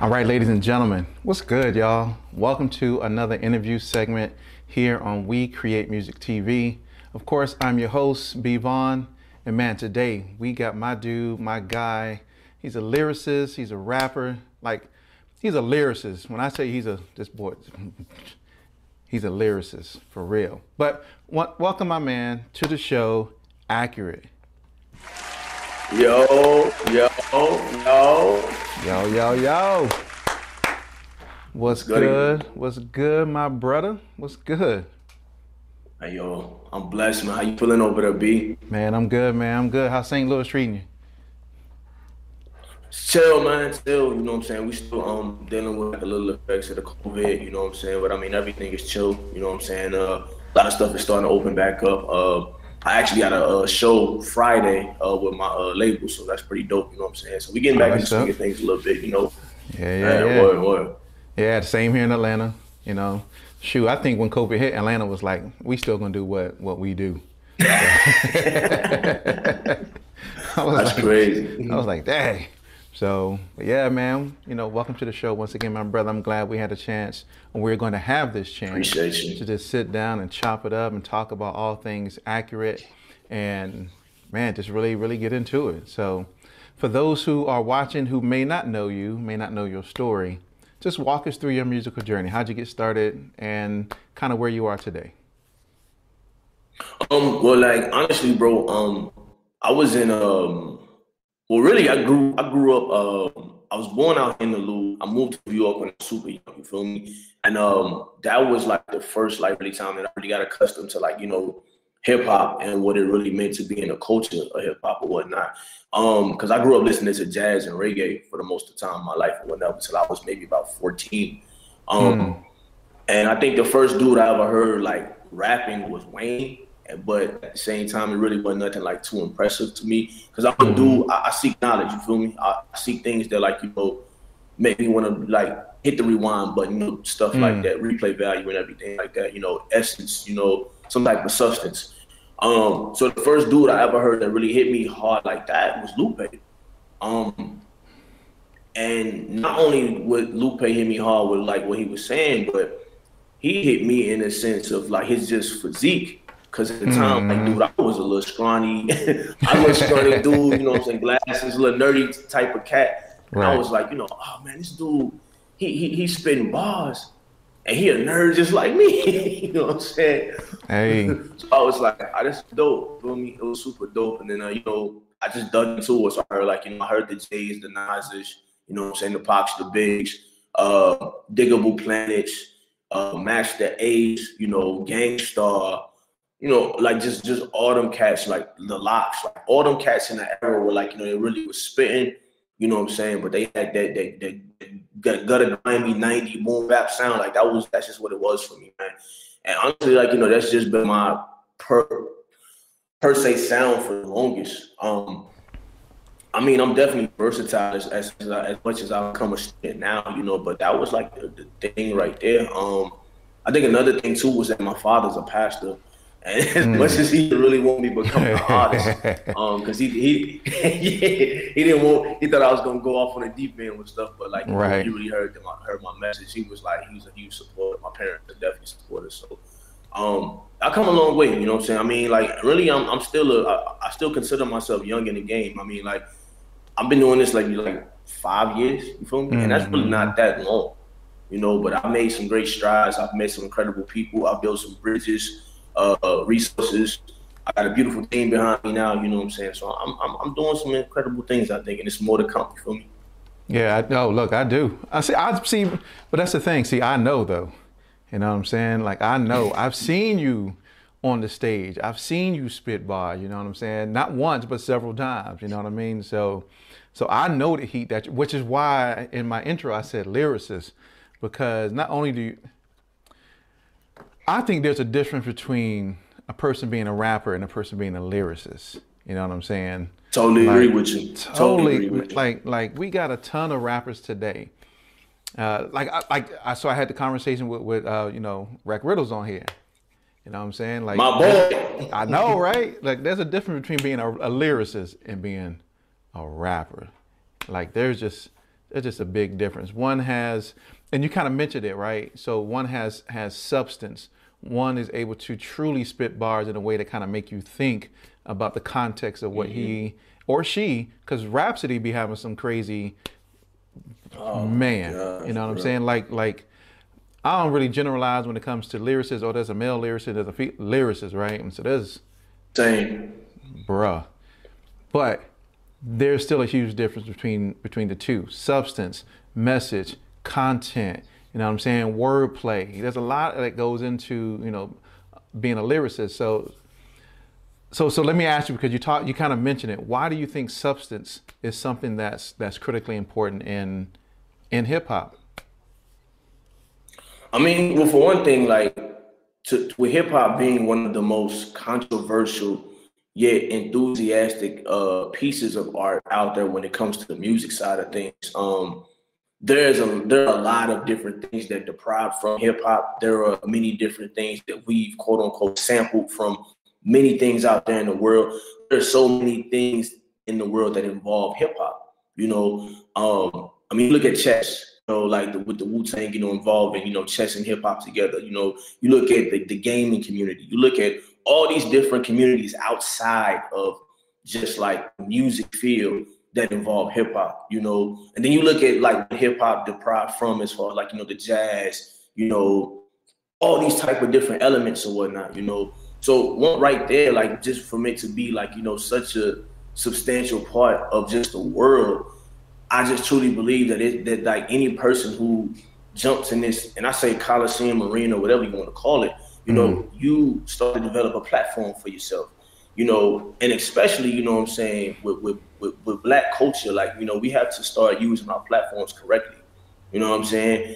All right, ladies and gentlemen, what's good, y'all? Welcome to another interview segment here on We Create Music TV. Of course, I'm your host, B. Vaughn. And man, today we got my dude, my guy. He's a lyricist, he's a rapper. Like, he's a lyricist. When I say he's a, this boy, he's a lyricist for real. But welcome, my man, to the show, Ackurate. Yo, yo, yo. Yo, yo, yo. What's good? What's good, my brother? What's good? Hey, yo, I'm blessed, man. How you feeling over there, B? Man, I'm good, man. I'm good. How's St. Louis treating you? Chill, man. Still, you know what I'm saying? We still um dealing with like a little effects of the COVID, you know what I'm saying? But I mean, everything is chill, you know what I'm saying? Uh, a lot of stuff is starting to open back up. Uh, I actually got a, a show Friday uh, with my uh, label, so that's pretty dope. You know what I'm saying? So we getting back into swing of things a little bit, you know. Yeah, yeah, yeah. Yeah, the same here in Atlanta. You know, shoot, I think when COVID hit, Atlanta was like, we still gonna do what what we do. I was That's like, crazy. I was like, dang. So yeah, man, you know, welcome to the show once again, my brother. I'm glad we had a chance, and we're going to have this chance to just sit down and chop it up and talk about all things Ackurate, and man, just really, really get into it. So, for those who are watching who may not know you, may not know your story, just walk us through your musical journey. How'd you get started, and kind of where you are today. Um, well, like honestly, bro, um, I was in um well, really, I grew I grew up. Um, I was born out in the Loop. I moved to New York when I was super young. You feel me? And um, that was like the first like really time that I really got accustomed to like you know hip hop and what it really meant to be in the culture of hip hop or whatnot. Um, because I grew up listening to jazz and reggae for the most of the time of my life and whatnot until I was maybe about 14. Um, mm. and I think the first dude I ever heard like rapping was Wayne. But at the same time, it really wasn't nothing like too impressive to me because I'm a dude. I, I, seek knowledge. You feel me? I, I seek things that like you know make me want to like hit the rewind button, you know, stuff mm. like that, replay value and everything like that. You know, essence. You know, some type of substance. Um, so the first dude I ever heard that really hit me hard like that was Lupe. Um, and not only would Lupe hit me hard with like what he was saying, but he hit me in a sense of like his just physique Cause at the time, mm-hmm. like, dude, I was a little scrawny. I was a scrawny dude, you know what I'm saying? Glasses, a little nerdy type of cat. And right. I was like, you know, oh man, this dude, he he he's spitting bars. And he a nerd just like me. you know what I'm saying? Hey. so I was like, oh, this dope. You know me? It was super dope. And then uh, you know, I just dug into it. So I heard like, you know, I heard the J's, the Nas's, you know what I'm saying, the Pops, the Bigs, uh, Diggable Planets, uh, the A's, you know, Gang Starr, you know, like just just them cats, like the Lox, like them cats in that era were like, you know, they really was spitting, you know what I'm saying? But they had that that that, that gutted Miami 90 boom bap sound. Like that was that's just what it was for me, man. And honestly, like, you know, that's just been my per per se sound for the longest. Um I mean, I'm definitely versatile as as, as much as I've come a shit now, you know, but that was like the, the thing right there. Um I think another thing too was that my father's a pastor. As much as he really want me to become an artist, um, because he he he didn't want he thought I was gonna go off on a deep end with stuff, but like right. he really heard my heard my message. He was like he was a huge supporter. My parents are definitely supporters. So um, I come a long way. You know what I'm saying? I mean, like really, I'm I'm still a I, I still consider myself young in the game. I mean, like I've been doing this like like five years. You feel me? Mm-hmm. And that's really not that long. You know, but I made some great strides. I've met some incredible people. I built some bridges uh, resources. I got a beautiful team behind me now. You know what I'm saying? So I'm, I'm, I'm doing some incredible things. I think, and it's more to come. You feel me? Yeah. I, no, look, I do. I see. I see. But that's the thing. See, I know though. You know what I'm saying? Like I know. I've seen you on the stage. I've seen you spit bar. You know what I'm saying? Not once, but several times. You know what I mean? So, so I know the heat that, which is why in my intro I said lyricist, because not only do you I think there's a difference between a person being a rapper and a person being a lyricist. You know what I'm saying? Totally like, agree with you. Totally, totally with like like we got a ton of rappers today. Uh, like I, like I so I had the conversation with with uh, you know Rack Riddles on here. You know what I'm saying? Like my boy. I know, right? Like there's a difference between being a, a lyricist and being a rapper. Like there's just There's just a big difference. One has, and you kind of mentioned it, right? So one has has substance. One is able to truly spit bars in a way to kind of make you think about the context of what mm-hmm. he or she, because Rapsody be having some crazy oh, man. Gosh, you know what I'm saying? Like like I don't really generalize when it comes to lyricists. Oh, there's a male lyricist, there's a fe- lyricist, right? And so there's same, bruh. But there's still a huge difference between between the two: substance, message, content. You know what I'm saying? Wordplay. There's a lot that goes into you know being a lyricist. So so so let me ask you because you talk you kind of mentioned it. Why do you think substance is something that's that's critically important in in hip hop? I mean, well, for one thing, like to, with hip hop being one of the most controversial yet enthusiastic uh, pieces of art out there when it comes to the music side of things. Um, there's a there are a lot of different things that deprive from hip hop. There are many different things that we've quote unquote sampled from many things out there in the world. There's so many things in the world that involve hip hop. You know, um, I mean, look at chess. You know, like the, with the Wu Tang, you know, involving you know chess and hip hop together. You know, you look at the, the gaming community. You look at all these different communities outside of just like music field that involve hip hop. You know, and then you look at like hip hop deprived from as far like you know the jazz. You know, all these type of different elements or whatnot. You know, so one right there, like just for it to be like, you know, such a substantial part of just the world, I just truly believe that it that like any person who jumps in this, and I say Coliseum arena, whatever you want to call it, you know, mm-hmm. you start to develop a platform for yourself. You know, and especially, you know what I'm saying, with, with, with, with black culture, like, you know, we have to start using our platforms correctly. You know what I'm saying?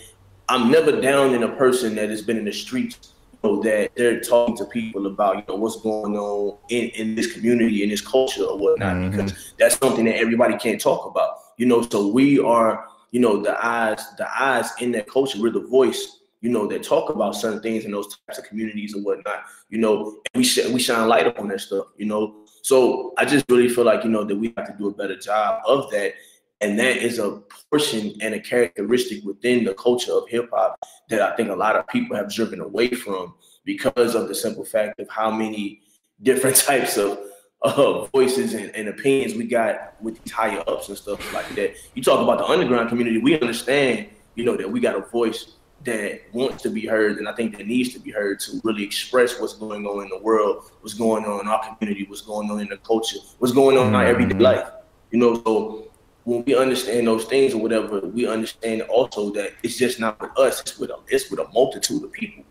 I'm never down in a person that has been in the streets know that they're talking to people about you know what's going on in, in this community in this culture or whatnot mm-hmm. because that's something that everybody can't talk about you know so we are you know the eyes the eyes in that culture we're the voice you know that talk about certain things in those types of communities and whatnot you know we sh- we shine light on that stuff you know so i just really feel like you know that we have to do a better job of that and that is a portion and a characteristic within the culture of hip hop that I think a lot of people have driven away from because of the simple fact of how many different types of uh, voices and, and, opinions we got with these higher ups and stuff like that. You talk about the underground community, we understand, you know, that we got a voice that wants to be heard and I think that needs to be heard to really express what's going on in the world, what's going on in our community, what's going on in the culture, what's going on in our everyday mm-hmm. life. You know, so when we understand those things or whatever, we understand also that it's just not with us; it's with a it's with a multitude of people.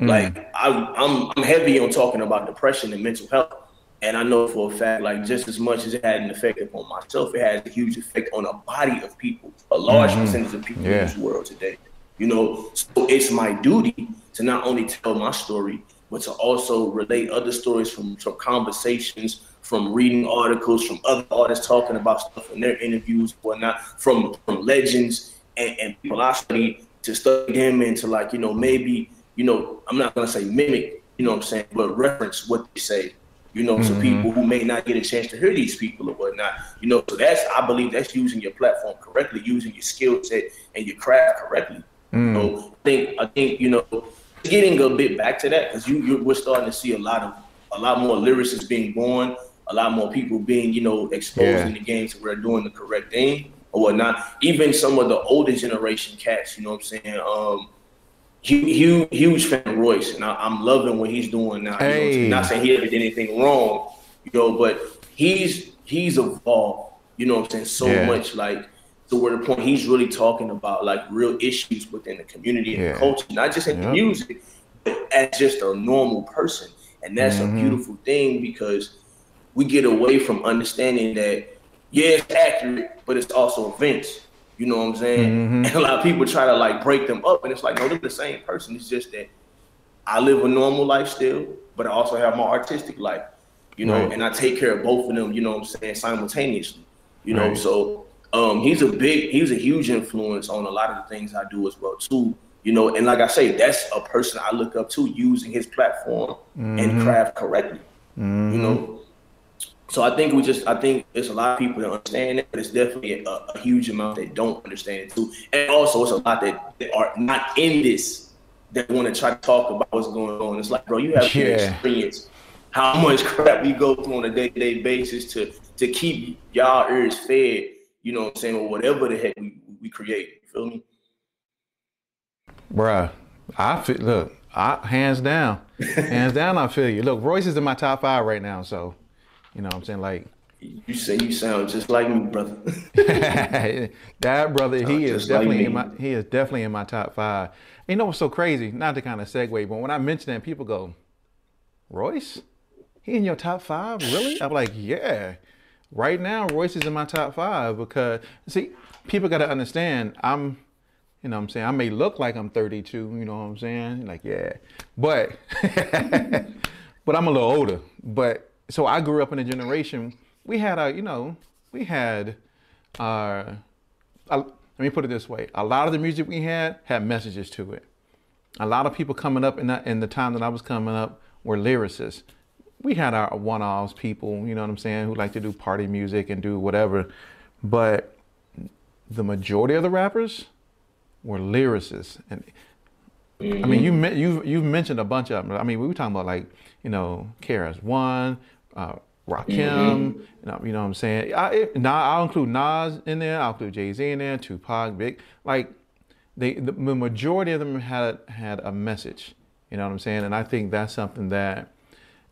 Mm. Like I, I'm I'm heavy on talking about depression and mental health, and I know for a fact, like just as much as it had an effect upon myself, it has a huge effect on a body of people, a large mm-hmm. percentage of people yeah. in this world today. You know, so it's my duty to not only tell my story, but to also relate other stories from from conversations from reading articles from other artists talking about stuff in their interviews, whatnot, from from legends and, and people I study to study them and to like, you know, maybe, you know, I'm not gonna say mimic, you know what I'm saying, but reference what they say, you know, mm-hmm. to people who may not get a chance to hear these people or whatnot. You know, so that's I believe that's using your platform correctly, using your skill set and your craft correctly. Mm. So I think I think, you know, getting a bit back to that, because you, you we're starting to see a lot of a lot more lyricists being born a lot more people being, you know, exposed yeah. in the game to where they're doing the correct thing or whatnot. Even some of the older generation cats, you know what I'm saying? Um, huge, huge fan of Royce, and I, am loving what he's doing now. Hey. You know, not saying he ever did anything wrong, you know, but he's he's evolved. You know what I'm saying? So yeah. much like to where the point he's really talking about like real issues within the community and yeah. the culture, not just in yep. the music, but as just a normal person. And that's mm-hmm. a beautiful thing because we get away from understanding that yeah, it's Ackurate, but it's also events. You know what I'm saying? Mm-hmm. And a lot of people try to like break them up, and it's like, no, they're the same person. It's just that I live a normal life still, but I also have my artistic life. You know, right. and I take care of both of them. You know what I'm saying? Simultaneously. You know, right. so um, he's a big, he's a huge influence on a lot of the things I do as well too. You know, and like I say, that's a person I look up to using his platform mm-hmm. and craft correctly. Mm-hmm. You know, so I think we just I think there's a lot of people that understand it, but it's definitely a, a, huge amount that don't understand it too. And also it's a lot that, that are not in this that want to try to talk about what's going on. It's like, bro, you have to yeah. experience how much crap we go through on a day-to-day basis to to keep y'all ears fed, you know what I'm saying, or whatever the heck we, we create. You feel me? Bruh, I feel look, I hands down. hands down I feel you. Look, Royce is in my top five right now, so you know what I'm saying? Like you say you sound just like me, brother. that brother, he is definitely like in my he is definitely in my top five. you know what's so crazy? Not to kind of segue, but when I mention that, people go, Royce? He in your top five? Really? I'm like, yeah. Right now, Royce is in my top five because see, people gotta understand I'm you know what I'm saying? I may look like I'm 32, you know what I'm saying? Like, yeah. But but I'm a little older. But so I grew up in a generation. We had a, you know, we had, uh, let me put it this way: a lot of the music we had had messages to it. A lot of people coming up in that in the time that I was coming up were lyricists. We had our one-offs, people, you know what I'm saying, who like to do party music and do whatever, but the majority of the rappers were lyricists, and I mean, you you you mentioned a bunch of them. I mean, we were talking about like you know, KRS One, uh, Rakim, mm-hmm. you, know, what I'm saying? I, now I'll include Nas in there. I'll include Jay Z in there. Tupac, Big. Like they, the, the majority of them had had a message. You know what I'm saying? And I think that's something that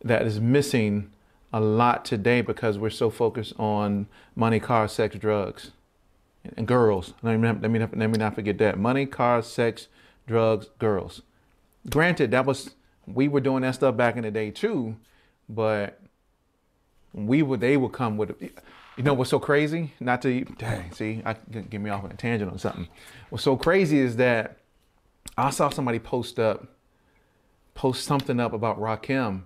that is missing a lot today because we're so focused on money, cars, sex, drugs, and girls. Let me, let me, let me not forget that. Money, cars, sex, drugs, girls. Granted, that was we were doing that stuff back in the day too, but we would they would come with you know what's so crazy not to dang see i get me off on a tangent on something what's so crazy is that i saw somebody post up post something up about rakim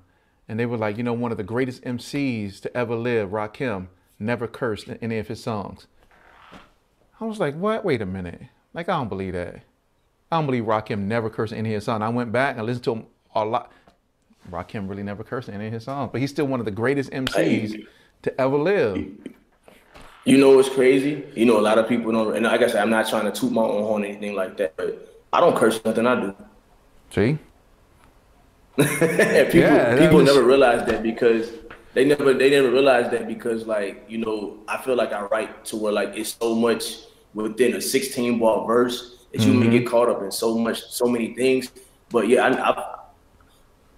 and they were like you know one of the greatest mcs to ever live rakim never cursed in any of his songs i was like what wait a minute like i don't believe that i don't believe rakim never cursed in any of his songs i went back and listened to him a lot Rakim really never cursed in any of his songs, but he's still one of the greatest MCs to ever live. You know what's crazy? You know, a lot of people don't, and like I said, I'm not trying to toot my own horn or anything like that, but I don't curse nothing I do. See? people yeah, people was... never realize that because they never they never realize that because like you know I feel like I write to where like it's so much within a 16 bar verse that you mm-hmm. may get caught up in so much so many things. But yeah, I, I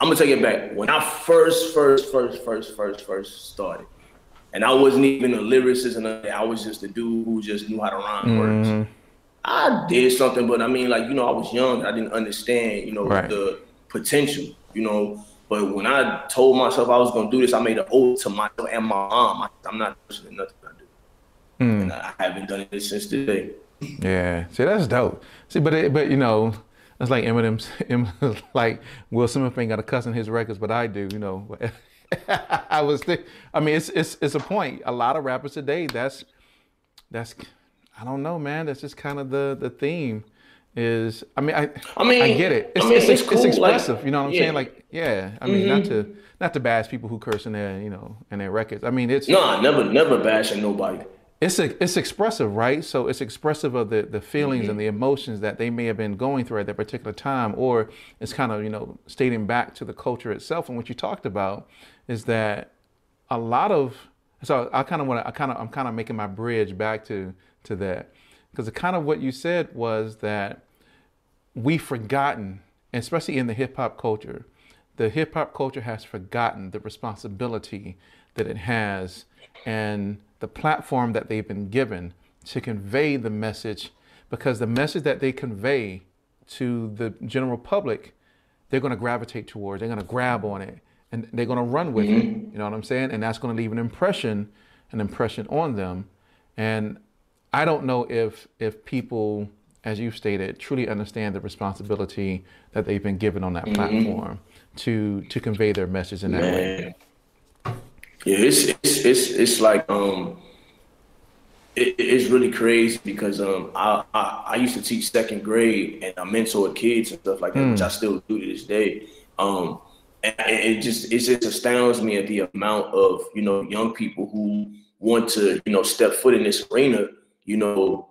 I'm gonna take it back. When I first, first, first, first, first, first started, and I wasn't even a lyricist, and I was just a dude who just knew how to rhyme mm-hmm. words. I did something, but I mean, like you know, I was young. I didn't understand, you know, right. the potential, you know. But when I told myself I was gonna do this, I made an oath to myself and my mom. I, am not nothing I do, mm. and I haven't done it since today. Yeah, see, that's dope. See, but it, but you know, that's like Eminem's, like Will Smith ain't got a cuss in his records, but I do, you know. I was, th- I mean, it's it's it's a point. A lot of rappers today, that's that's, I don't know, man. That's just kind of the the theme. Is I mean I I mean I get it. It's I mean, it's, it's, cool. it's, expressive. Like, you know what I'm yeah. saying? Like yeah. I mean mm-hmm. not to not to bash people who curse in their you know in their records. I mean it's no, never never bashing nobody it's a, it's expressive, right? So it's expressive of the, the feelings mm-hmm. and the emotions that they may have been going through at that particular time, or it's kind of you know stating back to the culture itself. And what you talked about is that a lot of so I kind of want to I kind of I'm kind of making my bridge back to to that because kind of what you said was that we've forgotten, especially in the hip hop culture, the hip hop culture has forgotten the responsibility that it has and the platform that they've been given to convey the message because the message that they convey to the general public, they're going to gravitate towards, they're going to grab on it and they're going to run with mm-hmm. it. You know what I'm saying? And that's going to leave an impression, an impression on them. And I don't know if if people, as you've stated, truly understand the responsibility that they've been given on that mm-hmm. platform to to convey their message in that Man. way. Yeah, it's it's it's, it's like um, it, it's really crazy because um, I, I, I used to teach second grade and I mentored kids and stuff like that, mm. which I still do to this day. Um, and it just it just astounds me at the amount of you know young people who want to you know step foot in this arena, you know,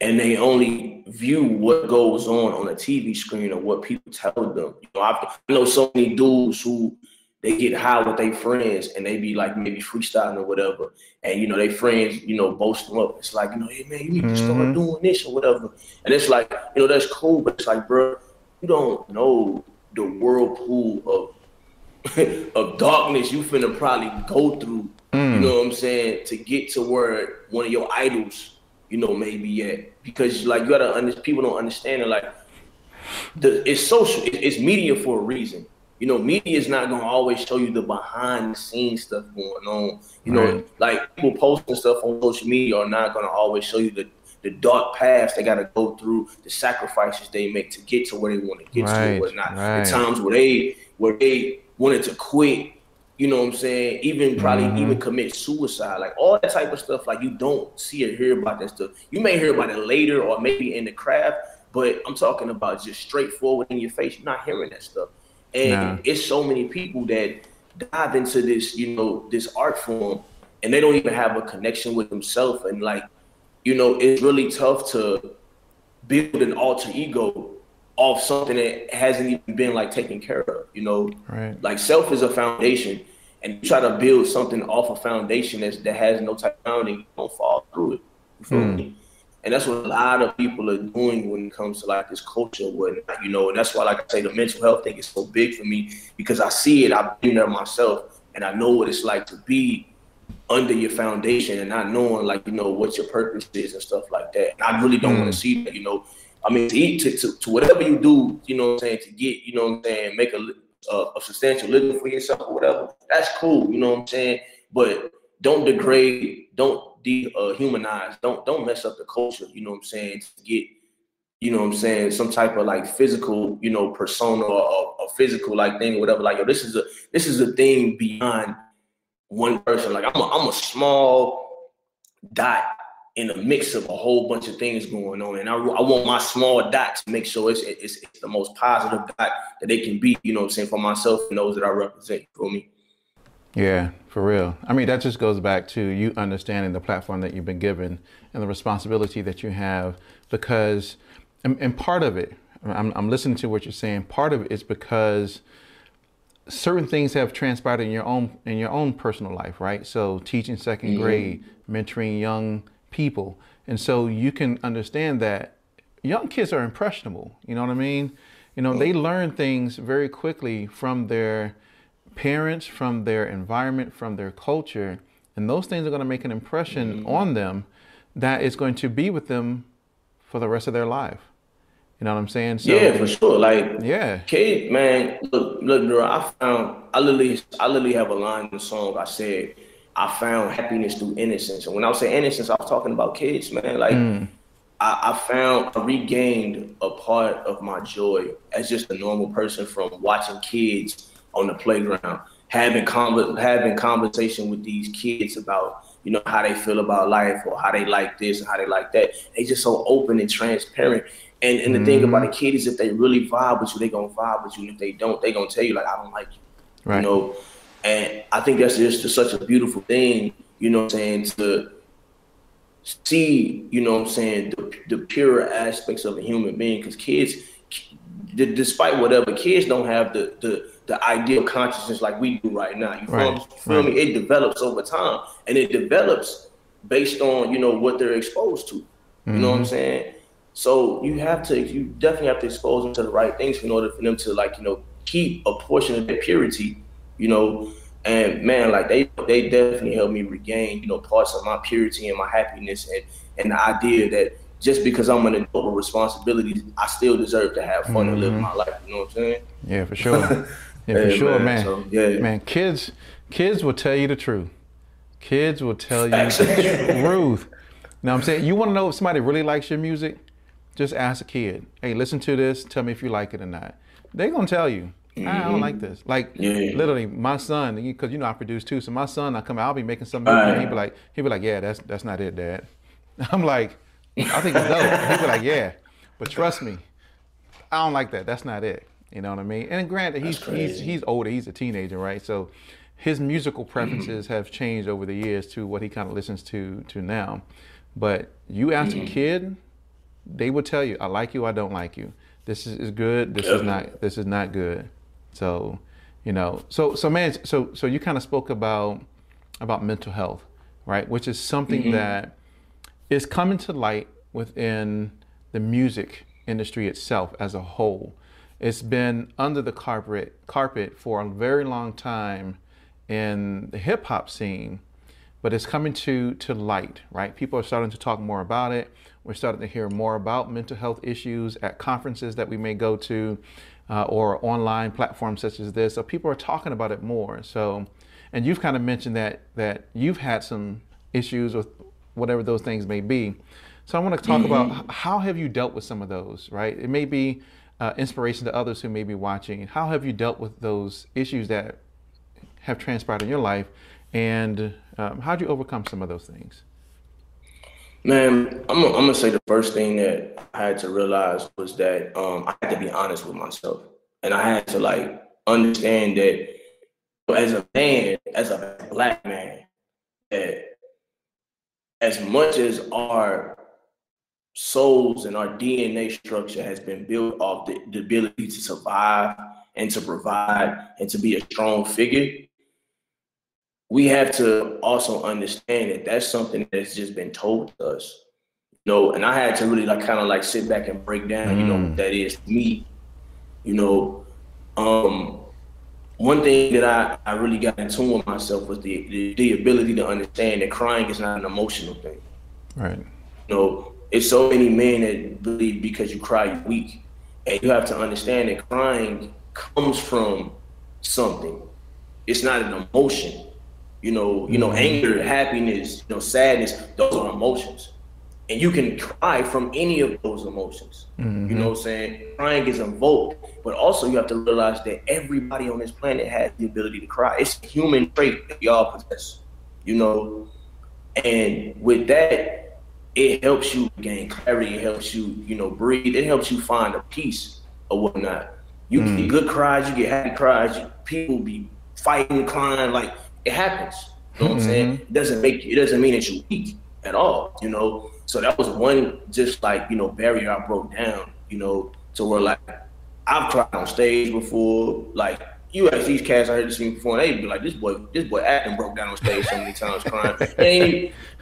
and they only view what goes on on a TV screen or what people tell them. You know, I've, I know so many dudes who they get high with their friends and they be like maybe freestyling or whatever, and you know their friends you know boast them up. It's like you know, hey man, you need to start mm-hmm. doing this or whatever, and it's like you know that's cool, but it's like, bro, you don't know the whirlpool of of darkness you finna probably go through. Mm. You know what I'm saying to get to where one of your idols you know, maybe at because like you gotta understand people don't understand it like the it's social it's media for a reason. You know, media is not gonna always show you the behind the scenes stuff going on. You right. know, like people posting stuff on social media are not gonna always show you the the dark paths they gotta go through, the sacrifices they make to get to where they want to get right. to or whatnot. Right. The times where they where they wanted to quit you know what I'm saying? Even probably mm-hmm. even commit suicide, like all that type of stuff. Like you don't see or hear about that stuff. You may hear about it later or maybe in the craft, but I'm talking about just straightforward in your face. You're not hearing that stuff, and nah. it's so many people that dive into this, you know, this art form, and they don't even have a connection with themselves. And like, you know, it's really tough to build an alter ego off something that hasn't even been like taken care of. You know, right. like self is a foundation, and you try to build something off a foundation that's, that has no type of founding, you don't fall through it. You feel mm. me? And that's what a lot of people are doing when it comes to like this culture and whatnot, you know. And that's why, like I say, the mental health thing is so big for me because I see it. I've been there myself, and I know what it's like to be under your foundation and not knowing, like you know, what your purpose is and stuff like that. And I really don't mm. want to see that, you know. I mean, to eat, to, to, to, whatever you do, you know what I'm saying, to get, you know what I'm saying, make a, a, a substantial living for yourself or whatever, that's cool, you know what I'm saying? But don't degrade, don't dehumanize, uh, don't don't mess up the culture, you know what I'm saying, to get, you know what I'm saying, some type of like physical, you know, persona or a physical like thing or whatever. Like, yo, this is a this is a thing beyond one person. Like I'm a, I'm a small dot in a mix of a whole bunch of things going on. And I, I want my small dot to make sure it's, it's, it's the most positive dot that they can be, you know I'm saying, for myself and those that I represent, for me. Yeah, for real. I mean, that just goes back to you understanding the platform that you've been given and the responsibility that you have because, and, and part of it, I'm, I'm listening to what you're saying, part of it is because certain things have transpired in your own in your own personal life, right? So teaching 2nd mm-hmm. grade, mentoring young people. And so you can understand that young kids are impressionable. You know what I mean? You know, they learn things very quickly from their parents, from their environment, from their culture. And those things are going to make an impression mm-hmm. on them that is going to be with them for the rest of their life. You know what I'm saying? So, yeah, for sure. Like, yeah, kid, man. Look, look, bro. I found I literally, I literally have a line in the song. I said, I found happiness through innocence. And when I was saying innocence, I was talking about kids, man. Like mm. I, I, found I regained a part of my joy as just a normal person from watching kids on the playground, having con- having conversation with these kids about you know how they feel about life or how they like this and how they like that. They just so open and transparent. And and the mm. thing about a kid is if they really vibe with you, they gonna vibe with you. And if they don't, they gonna tell you like I don't like you. Right. You know. And I think that's just such a beautiful thing, you know what I'm saying, to see, you know what I'm saying, the, the pure aspects of a human being. Because kids, despite whatever, kids don't have the, the, the ideal consciousness like we do right now. You feel, right. feel right. me? It develops over time. And it develops based on, you know, what they're exposed to. You mm-hmm. know what I'm mm-hmm. saying? So you have to, you definitely have to expose them to the right things in order for them to like, you know, keep a portion of their purity you know. And man, like they they definitely helped me regain, you know, parts of my purity and my happiness and and the idea that just because I'm an adult with responsibilities, I still deserve to have fun mm-hmm. and live my life. You know what I'm saying? Yeah, for sure. Yeah, for sure, man. Man. So, yeah. man, kids kids will tell you the truth. Kids will tell you the truth. Now I'm saying you want to know if somebody really likes your music, just ask a kid. Hey, listen to this. Tell me if you like it or not. They're gonna tell you. Mm-hmm. I don't like mm-hmm. this. Like yeah. literally, my son, because you know I produce too. So my son, I come out, I'll be making something, and he'd be like, he'd be like, yeah, that's that's not it, Dad. I'm like, I think it's dope. he'd be like, yeah, but trust me, I don't like that. That's not it. You know what I mean? And granted, he's he's he's older. He's a teenager, right? So his musical preferences have changed over the years to what he kind of listens to to now. But you ask a kid, they will tell you, "I like you, I don't like you. This is, is good. This is not. This is not good." So, you know, so so man, so so you kind of spoke about about mental health, right? Which is something mm-hmm. that is coming to light within the music industry itself as a whole. It's been under the carpet carpet for a very long time in the hip hop scene, but it's coming to to light, right? People are starting to talk more about it. We're starting to hear more about mental health issues at conferences that we may go to, uh, or online platforms such as this. So people are talking about it more. So, and you've kind of mentioned that that you've had some issues with whatever those things may be. So I want to talk mm-hmm. about how have you dealt with some of those, right? It may be uh, inspiration to others who may be watching. How have you dealt with those issues that have transpired in your life, and um, how did you overcome some of those things? Man, I'm, I'm gonna say the first thing that I had to realize was that um, I had to be honest with myself, and I had to like understand that as a man, as a black man, that as much as our souls and our DNA structure has been built off the, the ability to survive and to provide and to be a strong figure, we have to also understand that that's something that's just been told to us. You know, and I had to really like kind of like sit back and break down, mm. you know, mm. that is me. You know, um, one thing that I, I really got in tune with myself was the, the, the ability to understand that crying is not an emotional thing. Right. You know, it's so many men that believe because you cry you're weak. And you have to understand that crying comes from something. It's not an emotion. You know, you know, mm-hmm. anger, happiness, you know, sadness, those are emotions. And you can cry from any of those emotions. Mm-hmm. You know what I'm saying? Crying is invoked, but also you have to realize that everybody on this planet has the ability to cry. It's a human trait that we all possess, you know. And with that, it helps you gain clarity, it helps you, you know, breathe, it helps you find a peace or whatnot. You mm. get good cries, you get happy cries, people be fighting, crying, like it happens. You know what mm-hmm. I'm saying? It doesn't make it doesn't mean that you're weak at all, you know. So that was one just like, you know, barrier I broke down, you know, to where like I've cried on stage before, like you ask these cats I heard this before, and they'd be like, "This boy, this boy acting broke down on stage so many times, crying."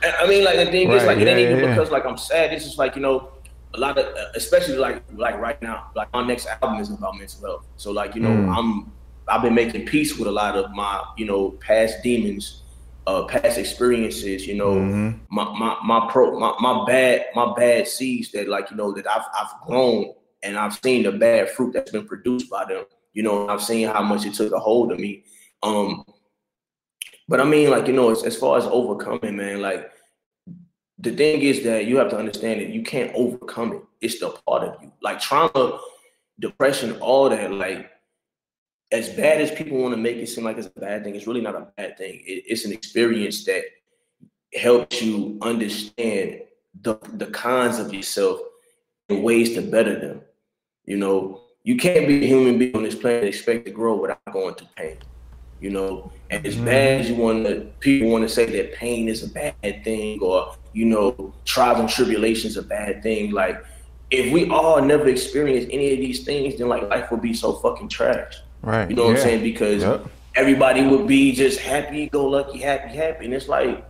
and I mean, like the thing right, is, like yeah, it ain't even yeah. because like I'm sad. It's just like you know, a lot of, especially like like right now, like our next album is about mental health. So like you know, mm. I'm I've been making peace with a lot of my, you know, past demons, uh, past experiences, you know, mm-hmm. my, my my pro my, my bad my bad seeds that like you know that I've I've grown and I've seen the bad fruit that's been produced by them. You know, I've seen how much it took a hold of me. Um, but I mean, like you know, as, as far as overcoming, man, like the thing is that you have to understand that you can't overcome it. It's the part of you. Like trauma, depression, all that. Like as bad as people want to make it seem like it's a bad thing, it's really not a bad thing. It, it's an experience that helps you understand the the cons of yourself and ways to better them. You know, you can't be a human being on this planet and expect to grow without going through pain. You know, and as mm-hmm. bad as you want to, people want to say that pain is a bad thing, or you know, trials and tribulations a bad thing. Like, if we all never experience any of these things, then like life would be so fucking trash. Right. You know yeah. what I'm saying? Because yep. everybody would be just happy, go lucky, happy, happy. And it's like,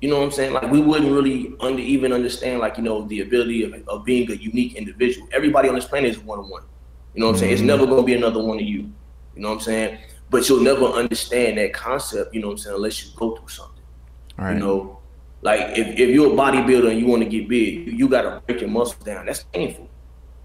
you know what I'm saying? Like we wouldn't really under even understand like, you know, the ability of, of being a unique individual. Everybody on this planet is one on one. You know what I'm mm-hmm. saying? It's mm-hmm. never gonna be another one of you. You know what I'm saying? But you'll never understand that concept, you know what I'm saying, unless you go through something. Right. You know, like if, if you're a bodybuilder and you want to get big, you, you gotta break your muscles down. That's painful.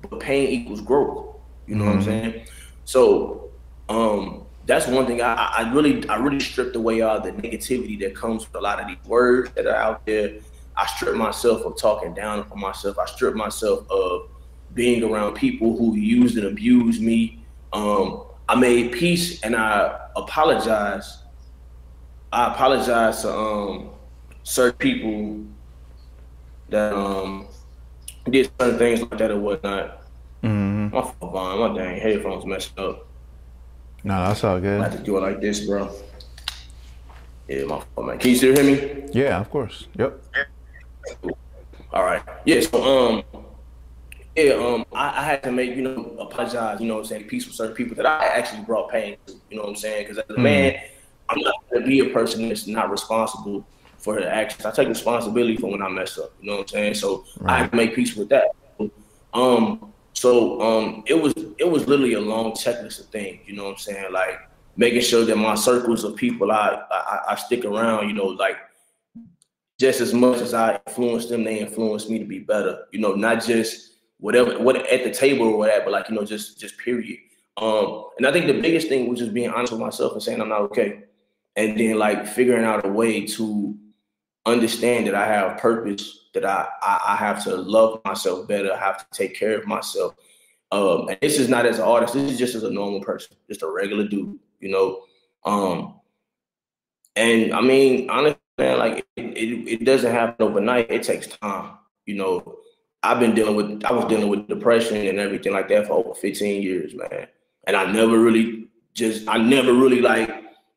But pain equals growth. You know mm-hmm. what I'm mm-hmm. saying? So um, that's one thing I, I really I really stripped away all the negativity that comes with a lot of these words that are out there. I stripped myself of talking down upon myself. I stripped myself of being around people who used and abused me. Um, I made peace and I apologize. I apologize to um, certain people that um, did certain things like that or whatnot. Mm-hmm. My fault, Vaughn. My dang headphones messed up. No, that's all good. I have to do it like this, bro. Yeah, my fault, man. Can you still hear me? Yeah, of course. Yep. All right. Yeah. So um, yeah um, I, I, had to make you know apologize. You know, what I'm saying peace with certain people that I actually brought pain to. You know what I'm saying? Because as a mm. man, I'm not gonna be a person that's not responsible for her actions. I take responsibility for when I mess up. You know what I'm saying? So right. I have to make peace with that. Um. So um, it was it was literally a long checklist of things. You know what I'm saying? Like making sure that my circles of people I, I, I stick around. You know, like just as much as I influence them, they influence me to be better. You know, not just whatever what at the table or whatever, but like you know, just just period. Um, and I think the biggest thing was just being honest with myself and saying I'm not okay, and then like figuring out a way to understand that I have purpose, that I I, I have to love myself better, I have to take care of myself. Um, and this is not as an artist, this is just as a normal person, just a regular dude, you know. Um, and I mean, honestly, man, like it, it, it doesn't happen overnight. It takes time. You know, I've been dealing with I was dealing with depression and everything like that for over 15 years, man. And I never really just I never really like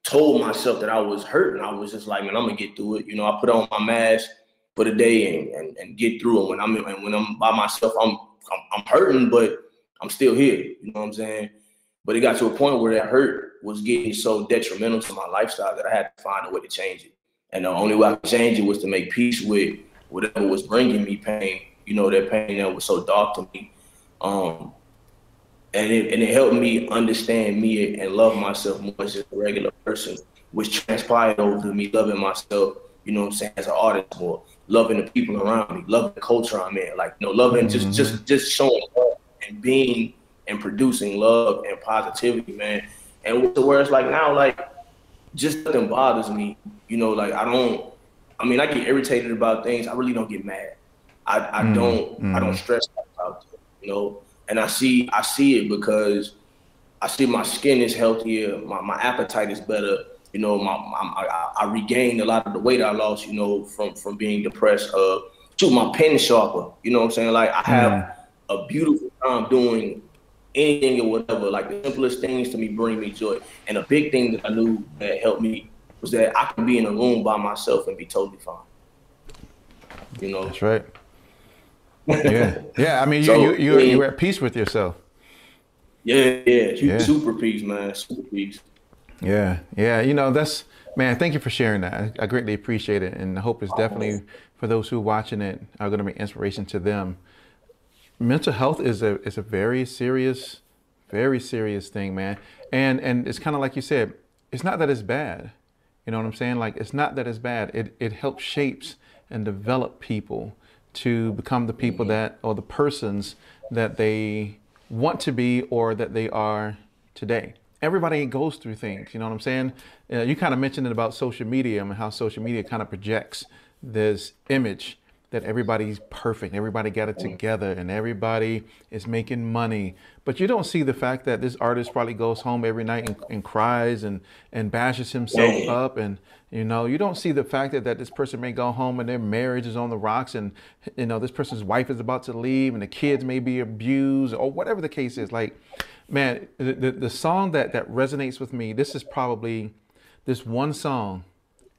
told myself that I was hurting. I was just like, man, I'm gonna get through it. You know, I put on my mask for the day and, and, and get through it. When I'm and when I'm by myself, I'm, I'm I'm hurting, but I'm still here. You know what I'm saying? But it got to a point where that hurt was getting so detrimental to my lifestyle that I had to find a way to change it. And the only way I could change it was to make peace with whatever was bringing me pain. You know, that pain that was so dark to me. Um, and it and it helped me understand me and love myself more as a regular person, which transpired over me loving myself. You know what I'm saying as an artist more, loving the people around me, loving the culture I'm in, like you know, loving mm-hmm. just just just showing love and being and producing love and positivity, man. And to where it's like now, like just nothing bothers me. You know, like I don't. I mean, I get irritated about things. I really don't get mad. I, I mm, don't. Mm. I don't stress about it. You know, and I see I see it because I see my skin is healthier. My, my appetite is better. You know, my, my I, I regained a lot of the weight I lost. You know, from from being depressed. Uh, to my pen sharper. You know what I'm saying? Like I have mm. a beautiful time doing anything or whatever. Like the simplest things to me bring me joy. And a big thing that I knew that helped me was that I could be in a room by myself and be totally fine. You know, that's right. yeah, yeah. I mean, so, you you you you're at peace with yourself. Yeah, yeah, yeah. super peace, man. Super peace. Yeah, yeah. You know, that's man. Thank you for sharing that. I, I greatly appreciate it, and I hope it's definitely for those who are watching it are going to be inspiration to them mental health is a is a very serious, very serious thing, man. And and it's kind of like you said, it's not that it's bad. You know what I'm saying? Like it's not that it's bad. It it helps shapes and develop people to become the people that or the persons that they want to be or that they are today. Everybody goes through things, you know what I'm saying? Uh, you kind of mentioned it about social media and how social media kind of projects this image that everybody's perfect, everybody got it together, and everybody is making money. But you don't see the fact that this artist probably goes home every night and, and cries and, and bashes himself up. And, you know, you don't see the fact that, that this person may go home and their marriage is on the rocks and, you know, this person's wife is about to leave and the kids may be abused or whatever the case is. Like, man, the, the, the song that, that resonates with me, this is probably this one song,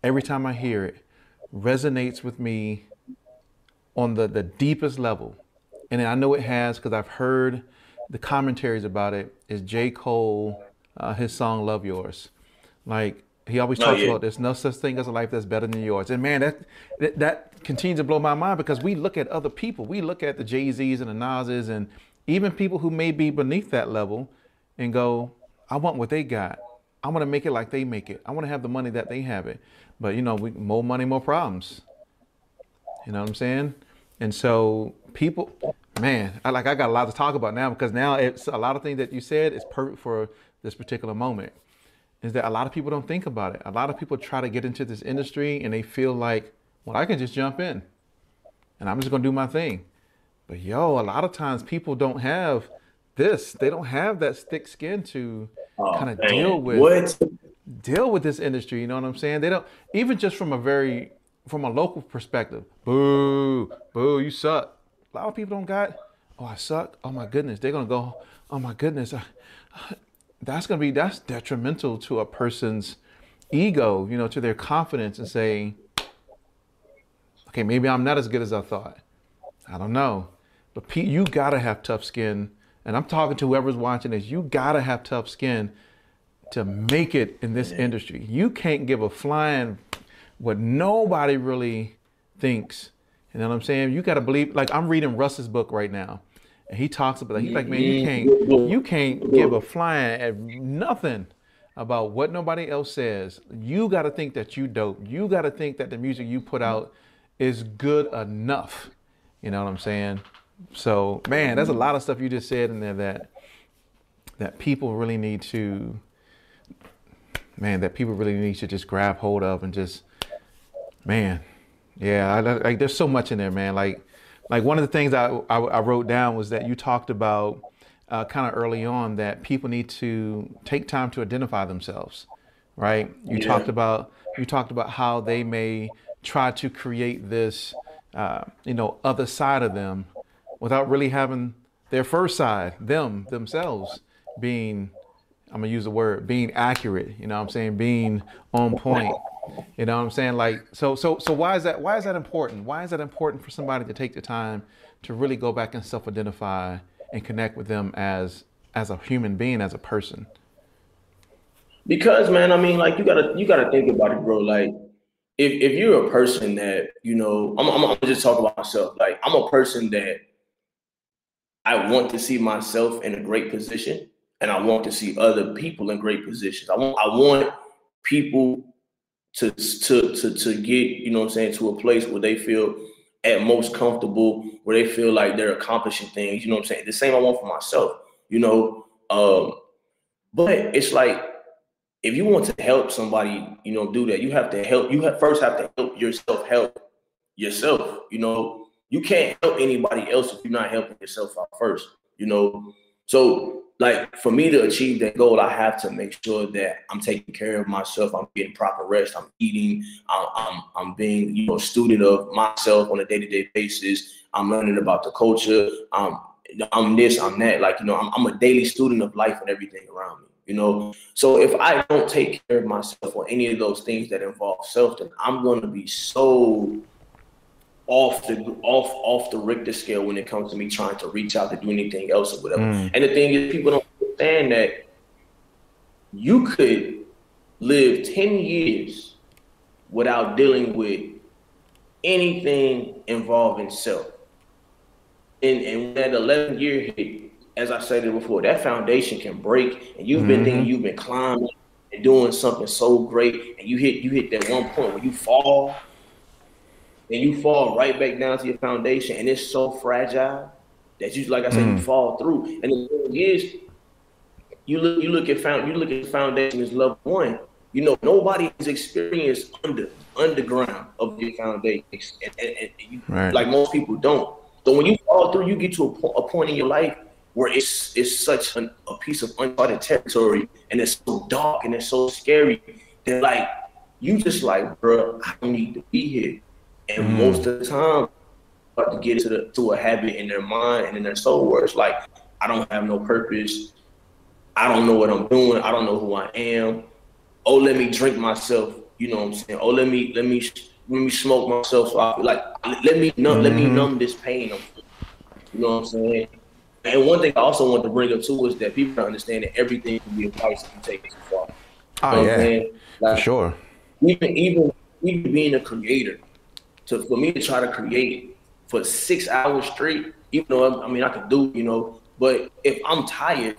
every time I hear it, resonates with me on the, the deepest level, and I know it has because I've heard the commentaries about it, is J. Cole, uh, his song Love Yours. Like, he always oh, talks about there's no such thing as a life that's better than yours. And man, that, that, that continues to blow my mind because we look at other people. We look at the Jay-Z's and the Nas's and even people who may be beneath that level and go, I want what they got. I want to make it like they make it. I want to have the money that they have it. But you know, we, more money, more problems. You know what I'm saying? And so people, man, I like I got a lot to talk about now because now it's a lot of things that you said is perfect for this particular moment. Is that a lot of people don't think about it. A lot of people try to get into this industry and they feel like, well, I can just jump in and I'm just gonna do my thing. But yo, a lot of times people don't have this. They don't have that thick skin to oh, kind of deal with what? deal with this industry. You know what I'm saying? They don't even just from a very from a local perspective, boo, boo, you suck. A lot of people don't got oh, I suck. Oh my goodness, they're gonna go. Oh my goodness, uh, that's gonna be that's detrimental to a person's ego, you know, to their confidence, and saying, okay, maybe I'm not as good as I thought. I don't know, but Pete, you gotta have tough skin. And I'm talking to whoever's watching this. You gotta have tough skin to make it in this industry. You can't give a flying what nobody really thinks. You know what I'm saying? You got to believe. Like I'm reading Russ's book right now, and he talks about. That. He's like, man, you can't, you can't give a flying at nothing about what nobody else says. You got to think that you dope. You got to think that the music you put mm-hmm. out is good enough. You know what I'm saying? So, man, there's a lot of stuff you just said in there that that people really need to, man, that people really need to just grab hold of and just, man, yeah, I, like there's so much in there, man. Like, like one of the things I, I, I wrote down was that you talked about uh, kind of early on that people need to take time to identify themselves, right? You yeah. talked about you talked about how they may try to create this, uh, you know, other side of them, without really having their first side, them themselves, being I'm gonna use the word being accurate. You know, what I'm saying being on point. You know what I'm saying? Like so so so why is that why is that important? Why is that important for somebody to take the time to really go back and self-identify and connect with them as as a human being, as a person? Because man, I mean, like you gotta you gotta think about it, bro. Like if if you're a person that, you know, I'm I'm, I'm just talking about myself. Like I'm a person that I want to see myself in a great position and I want to see other people in great positions. I want I want people to to to to get you know what I'm saying to a place where they feel at most comfortable, where they feel like they're accomplishing things. You know what I'm saying? The same I want for myself. You know, um, but it's like if you want to help somebody, you know, do that, you have to help. You have, first have to help yourself help yourself. You know, you can't help anybody else if you're not helping yourself out first. You know, so like for me to achieve that goal, I have to make sure that I'm taking care of myself. I'm getting proper rest. I'm eating. I'm I'm, I'm being you know a student of myself on a day to day basis. I'm learning about the culture. Um, I'm this. I'm that. Like you know, I'm, I'm a daily student of life and everything around me. You know, so if I don't take care of myself or any of those things that involve self, then I'm going to be so off the off off the Richter scale when it comes to me trying to reach out to do anything else or whatever. Mm. And the thing is, people don't understand that you could live 10 years without dealing with anything involving self. And, and that 11 year hit, as I said it before, that foundation can break, and you've mm-hmm. been thinking you've been climbing and doing something so great, and you hit you hit that one point where you fall, and you fall right back down to your foundation, and it's so fragile that you, like I said, mm. you fall through. And the thing is, you look, you look at found, you look at the foundation as level one. You know, nobody has experienced under underground of your foundation, and, and, and you, right. like most people don't. So when you fall through, you get to a, a point in your life where it's it's such an, a piece of uncharted territory, and it's so dark and it's so scary that like you just like, bro, I don't need to be here. And mm. most of the time, to get to the, to a habit in their mind and in their soul where it's like, I don't have no purpose. I don't know what I'm doing. I don't know who I am. Oh, let me drink myself. You know what I'm saying? Oh, let me let me let me smoke myself. So I, like let me numb mm-hmm. let me mm-hmm. numb this pain. You know what I'm saying? And one thing I also want to bring up too is that people don't understand that everything can be a price if you take it too far. Oh yeah, like, for sure. Even even even being a creator, to for me to try to create for six hours straight, even though I mean I could do, you know, but if I'm tired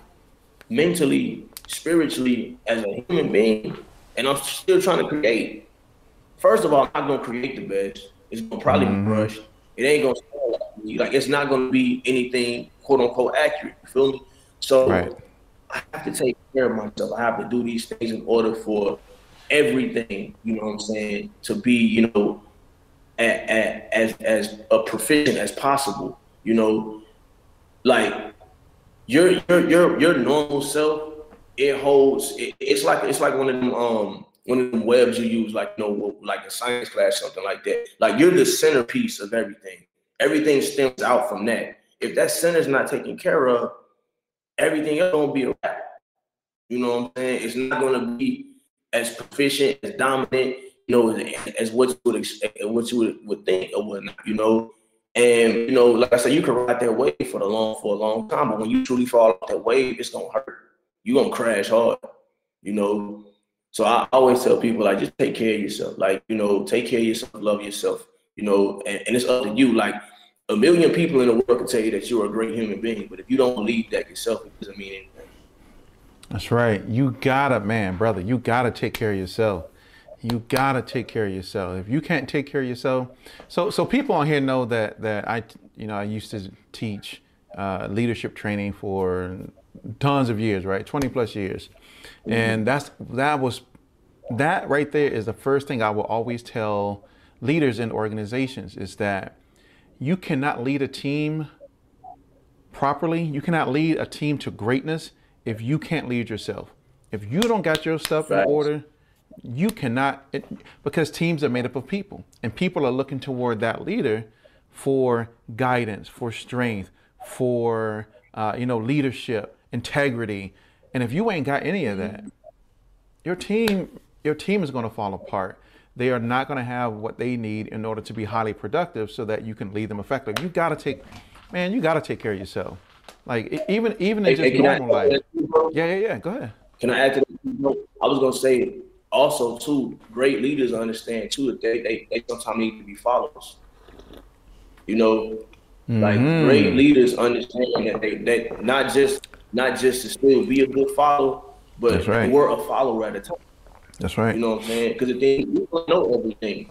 mentally, spiritually, as a human being, and I'm still trying to create, first of all, I'm not gonna create the best. It's gonna probably mm-hmm. be rushed. It ain't gonna sound like me. Like it's not gonna be anything quote unquote accurate. You feel me? So right. I have to take care of myself. I have to do these things in order for everything, you know what I'm saying, to be, you know, as as a proficient as possible. You know, like your your your your normal self. It holds. It, it's like it's like one of them um one of them webs you use, like you know, like a science class, something like that. Like you're the centerpiece of everything. Everything stems out from that. if that center's not taken care of, everything else gonna be a wrap. You know what I'm saying? It's not gonna be as proficient, as dominant, know, as, as what you would expect, what you would, would think or whatnot, you know. And you know, like I said, you can ride that wave for the long for a long time, but when you truly fall off that wave, it's gonna hurt. You're gonna crash hard, you know. So I always tell people like just take care of yourself. Like, you know, take care of yourself, love yourself, you know, and, and it's up to you. Like a million people in the world can tell you that you're a great human being, but if you don't believe that yourself, it doesn't mean anything. That's right. You gotta, man, brother, you gotta take care of yourself. You gotta take care of yourself. If you can't take care of yourself, so so people on here know that that I, you know, I used to teach uh, leadership training for tons of years, right? 20 plus years. Mm-hmm. And that's that was that right there is the first thing I will always tell leaders in organizations is that you cannot lead a team properly. You cannot lead a team to greatness if you can't lead yourself. If you don't got your stuff in order, you cannot it, because teams are made up of people and people are looking toward that leader for guidance, for strength, for uh, you know leadership, integrity. And if you ain't got any of that, your team your team is going to fall apart. They are not going to have what they need in order to be highly productive so that you can lead them effectively. You got to take man, you got to take care of yourself. Like even even in just normal I, life. Yeah, yeah, yeah. Go ahead. Can I add to that? I was gonna say also too, great leaders understand too that they they, they sometimes need to be followers. You know, like mm-hmm. great leaders understand that they that not just not just to still be a good follower, but right. we're a follower at a time. That's right. You know what I'm saying? Because the thing you don't know everything.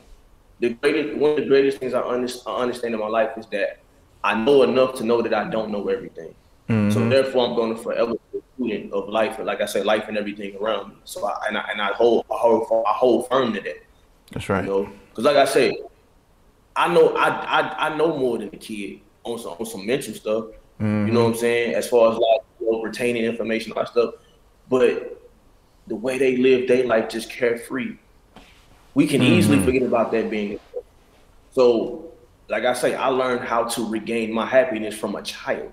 The greatest one of the greatest things I, under, I understand in my life is that I know enough to know that I don't know everything. Mm-hmm. So therefore, I'm going to forever student of life, like I said, life and everything around me. So I and I, and I hold I hold I hold firm to that. That's right. You know, because like I said, I know I, I I know more than a kid on some on some mental stuff. Mm-hmm. You know what I'm saying? As far as like you know, retaining information and stuff, but the way they live their life just carefree, we can mm-hmm. easily forget about that being. So, like I say, I learned how to regain my happiness from a child.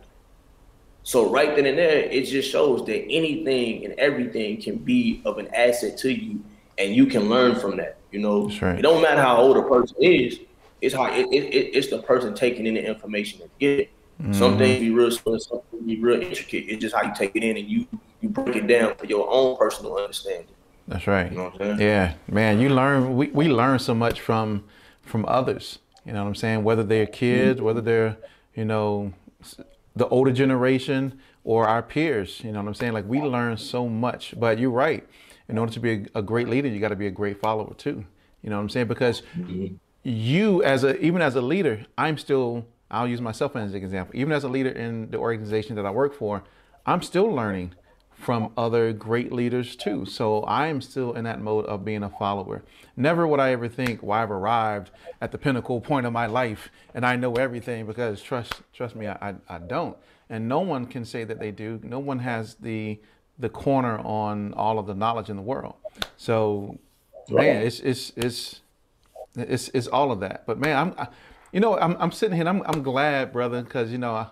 So right then and there, it just shows that anything and everything can be of an asset to you, and you can learn from that. You know, right. it don't matter how old a person is; it's how it, it, it's the person taking in the information and get it. Mm-hmm. Some things be real simple, some things be real intricate. It's just how you take it in and you you break it down for your own personal understanding. That's right. You know yeah, man, you learn. We we learn so much from from others. You know what I'm saying? Whether they're kids, mm-hmm. whether they're you know the older generation or our peers. You know what I'm saying? Like we learn so much. But you're right. In order to be a, a great leader, you got to be a great follower too. You know what I'm saying? Because you, as a even as a leader, I'm still. I'll use myself as an example. Even as a leader in the organization that I work for, I'm still learning from other great leaders too. So I am still in that mode of being a follower. Never would I ever think, well, I've arrived at the pinnacle point of my life and I know everything because trust trust me, I, I, I don't. And no one can say that they do. No one has the the corner on all of the knowledge in the world. So man, it's it's it's it's it's all of that. But man, I'm I, you know, I'm I'm sitting here I'm I'm glad, brother, because you know,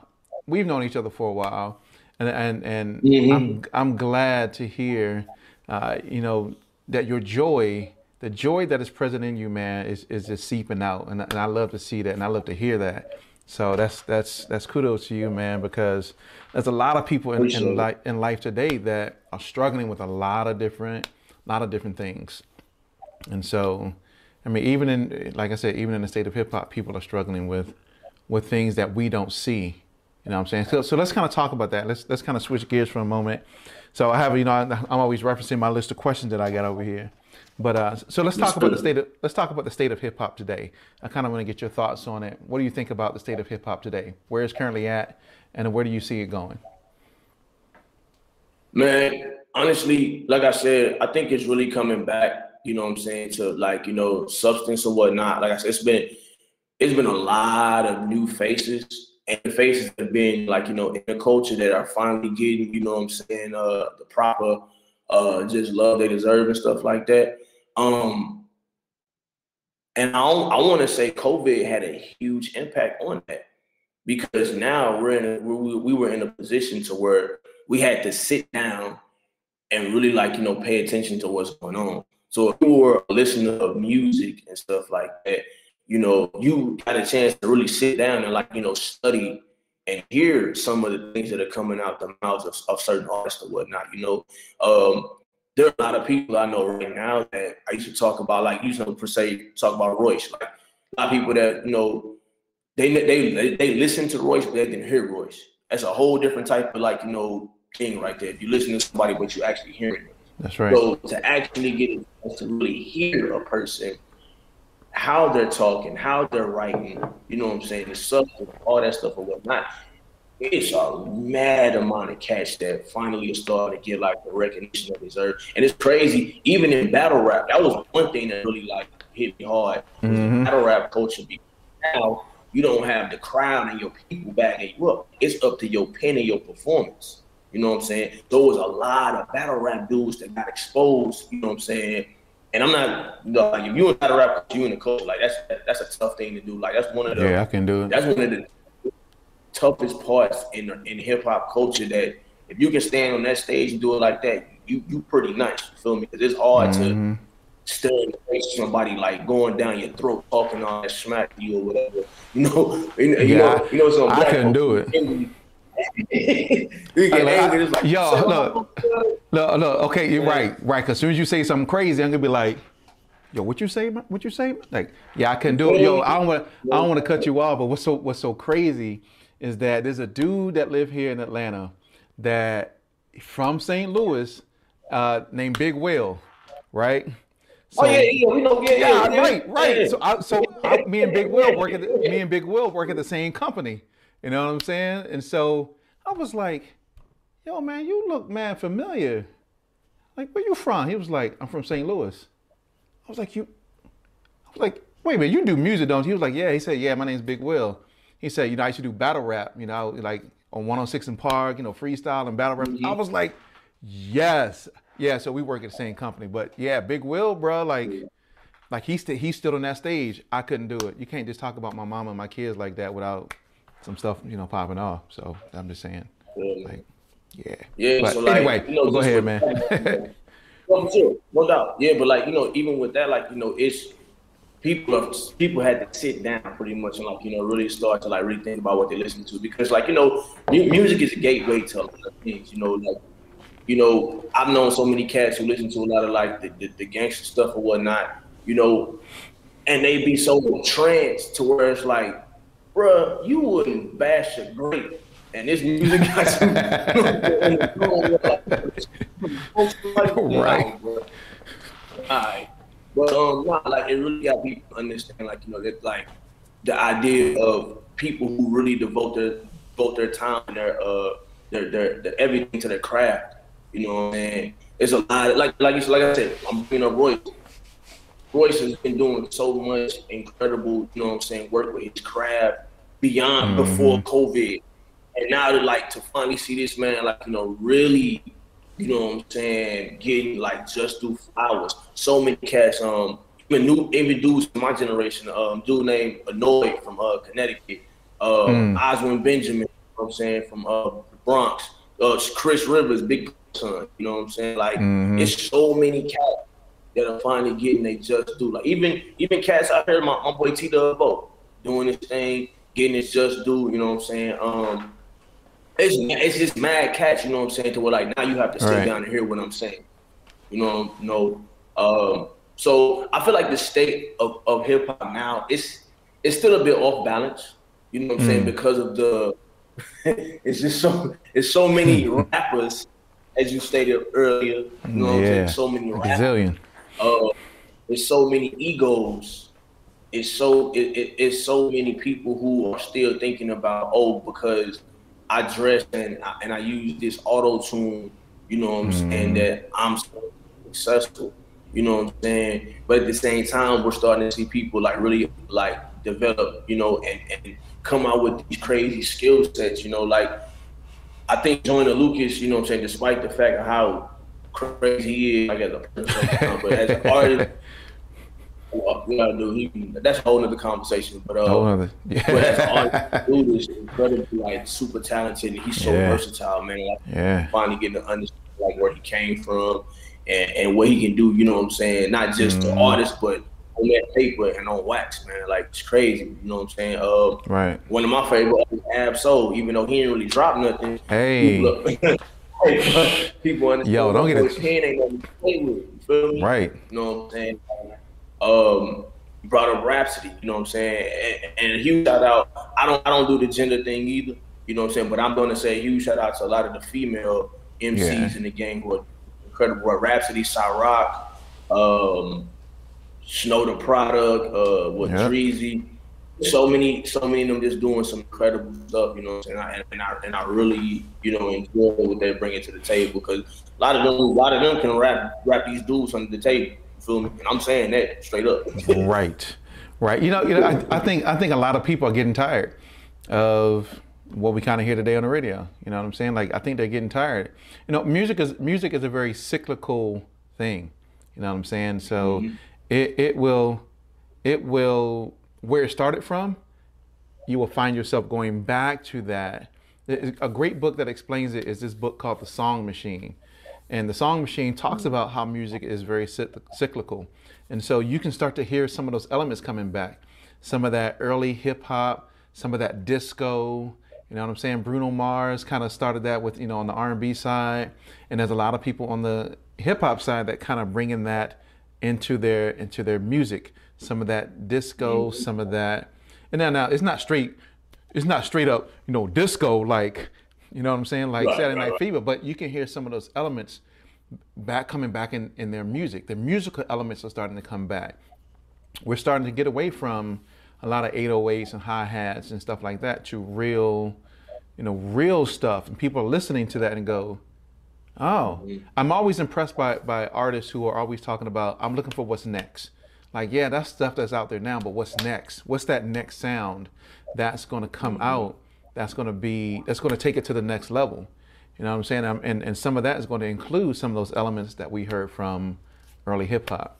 we've known each other for a while and and and mm-hmm. I'm I'm glad to hear, uh, you know, that your joy, the joy that is present in you, man, is is just seeping out, and, and I love to see that, and I love to hear that. So that's that's that's kudos to you, man, because there's a lot of people in in, li- in life today that are struggling with a lot of different, lot of different things, and so, I mean, even in like I said, even in the state of hip hop, people are struggling with with things that we don't see you know what I'm saying? So, so let's kind of talk about that. Let's let's kind of switch gears for a moment. So I have, you know, I'm always referencing my list of questions that I got over here. But uh, so let's talk about the state of let's talk about the state of hip hop today. I kind of want to get your thoughts on it. What do you think about the state of hip hop today? Where it's currently at, and where do you see it going? Man, honestly, like I said, I think it's really coming back. You know what I'm saying to like you know substance or whatnot. Like I said, it's been it's been a lot of new faces and the faces have been like you know in the culture that are finally getting you know what I'm saying uh the proper uh just love they deserve and stuff like that. Um and I I want to say COVID had a huge impact on that. because now we're in a, we, we were in a position to where we had to sit down and really like you know pay attention to what's going on. So if you were a listener of music and stuff like that, you know, you got a chance to really sit down and like you know study and hear some of the things that are coming out the mouths of, of certain artists or whatnot. You know, um, there are a lot of people I know right now that I used to talk about, like you know, per se, talk about Royce. Like a lot of people that you know, they they they listen to Royce, but they didn't hear Royce. That's a whole different type of like you know thing right there. If you listen to somebody, but you actually hearing it. That's right. So to actually get to really hear a person, how they're talking, how they're writing, you know what I'm saying, the substance, all that stuff or whatnot. It's a mad amount of cash that finally is starting to get like the recognition they deserve. And it's crazy, even in battle rap, that was one thing that really like hit me hard. Mm-hmm. Battle rap culture now you don't have the crowd and your people backing you up. It's up to your pen and your performance. You know what I'm saying? There was a lot of battle rap dudes that got exposed. You know what I'm saying? And I'm not like if you in to rap, you in the coach, like that's that's a tough thing to do. Like that's one of the yeah, I can do it. That's one of the toughest parts in in hip hop culture. That if you can stand on that stage and do it like that, you you pretty nice. You feel me? Because it's hard mm-hmm. to the face of somebody like going down your throat, talking on that smack you or whatever. You know, you, yeah, you know, you know, some I couldn't do it you get angry. like, yo, look, look, look. Okay, you're right, right. Because as soon as you say something crazy, I'm gonna be like, yo, what you say? What you say? Like, yeah, I can do it. Yo, I don't want, I don't want to cut you off, but what's so, what's so crazy is that there's a dude that live here in Atlanta that from St. Louis, uh, named Big Will, right? So, oh yeah, yeah, we know, yeah, yeah, yeah right, right. Yeah. So, I, so I, me and Big Will work at the, me and Big Will work at the same company. You know what I'm saying? And so I was like, yo, man, you look man familiar. Like, where you from? He was like, I'm from St. Louis. I was like, you I was like, wait a minute, you do music, don't you? He was like, yeah. He said, yeah, my name's Big Will. He said, you know, I used to do battle rap, you know, like on 106 and Park, you know, freestyle and battle rap. Mm-hmm. I was like, yes. Yeah, so we work at the same company. But yeah, Big Will, bro, like like he st- he stood on that stage. I couldn't do it. You can't just talk about my mom and my kids like that without some stuff, you know, popping off. So I'm just saying, yeah. like, yeah. Yeah. But so like, anyway, you know, go ahead, man. well, sure, no doubt. Yeah, but like you know, even with that, like you know, it's people are, people had to sit down pretty much and like you know really start to like really think about what they listen to because like you know, music is a gateway to a lot of things. You know, like you know, I've known so many cats who listen to a lot of like the, the, the gangster stuff or whatnot. You know, and they be so entranced to where it's like bruh, you wouldn't bash a great. And this music got you. right. All right. But um, nah, like it really got people understand, like you know, that like the idea of people who really devote their devote their time and their uh their, their their everything to their craft. You know what I'm saying? It's a lot. Like like like I said, I'm bringing up Royce. Royce has been doing so much incredible, you know what I'm saying, work with his craft beyond mm-hmm. before COVID. And now to like to finally see this man like, you know, really, you know what I'm saying, getting like just do flowers. So many cats, um, even new even dudes from my generation, um, dude named Annoyed from uh Connecticut, uh mm. Oswin Benjamin, you know what I'm saying, from uh the Bronx, uh Chris Rivers, big son, you know what I'm saying? Like mm-hmm. it's so many cats that are finally getting they just do. Like even even cats out here, my, my boy T Dub doing his thing, getting his just due. You know what I'm saying? Um, it's it's just mad catch. You know what I'm saying? To where like now you have to sit right. down and hear what I'm saying. You know, you know. Um, so I feel like the state of, of hip hop now it's it's still a bit off balance. You know what I'm mm. saying? Because of the it's just so it's so many rappers, as you stated earlier. You know what I'm saying? So many rappers. Uh, there's so many egos it's so it, it, it's so many people who are still thinking about oh because I dress and I, and I use this auto tune, you know what I'm mm. saying that I'm so successful, you know what I'm saying. But at the same time, we're starting to see people like really like develop, you know, and, and come out with these crazy skill sets, you know, like I think Joyner Lucas, you know what I'm saying, despite the fact of how crazy he is, I person, but as an artist Yeah, dude, he, that's a whole other conversation. But uh, whole other, yeah. but dude is incredibly like super talented. And he's so yeah. versatile, man. Like, yeah, finally getting to understand like where he came from and, and what he can do. You know what I'm saying? Not just mm. the artist, but on that paper and on wax, man. Like it's crazy. You know what I'm saying? Uh, right. One of my favorite Ab-Soul, even though he didn't really drop nothing. Hey. People, people understand. Yo, don't get it. ain't nothing to play with. You feel me? Right. You know what I'm saying? Um, brought up Rapsody. You know what I'm saying? And, and a huge shout out. I don't I don't do the gender thing either. You know what I'm saying? But I'm going to say huge shout out to a lot of the female MCs yeah. in the game who are incredible. Rapsody, Sa-Roc, um, Snow Tha Product, uh, with yep. Dreezy. So many, so many of them just doing some incredible stuff, you know. And I and I and I really, you know, enjoy what they're bringing to the table because a lot of them, a lot of them can rap rap these dudes under the table. You feel me? And I'm saying that straight up. right, right. You know, you know, I, I think I think a lot of people are getting tired of what we kind of hear today on the radio. You know what I'm saying? Like I think they're getting tired. You know, music is music is a very cyclical thing. You know what I'm saying? So mm-hmm. it it will it will where it started from. You will find yourself going back to that. A great book that explains it is this book called The Song Machine. And The Song Machine talks mm-hmm. about how music is very cyclical. And so you can start to hear some of those elements coming back. Some of that early hip hop, some of that disco, you know what I'm saying? Bruno Mars kind of started that with, you know, on the R&B side, and there's a lot of people on the hip hop side that kind of bringing that into their into their music. Some of that disco, mm-hmm. some of that, and now now it's not straight, it's not straight up, you know, disco like, you know what I'm saying, like right, Saturday Night right, Fever, but you can hear some of those elements back coming back in in their music. The musical elements are starting to come back. We're starting to get away from a lot of 808s and hi hats and stuff like that to real, you know, real stuff. And people are listening to that and go, oh, mm-hmm. I'm always impressed by, by artists who are always talking about, I'm looking for what's next. Like, yeah, that's stuff that's out there now, but what's next? What's that next sound that's going to come mm-hmm. out? That's going to be, that's going to take it to the next level. You know what I'm saying? And, and some of that is going to include some of those elements that we heard from early hip hop.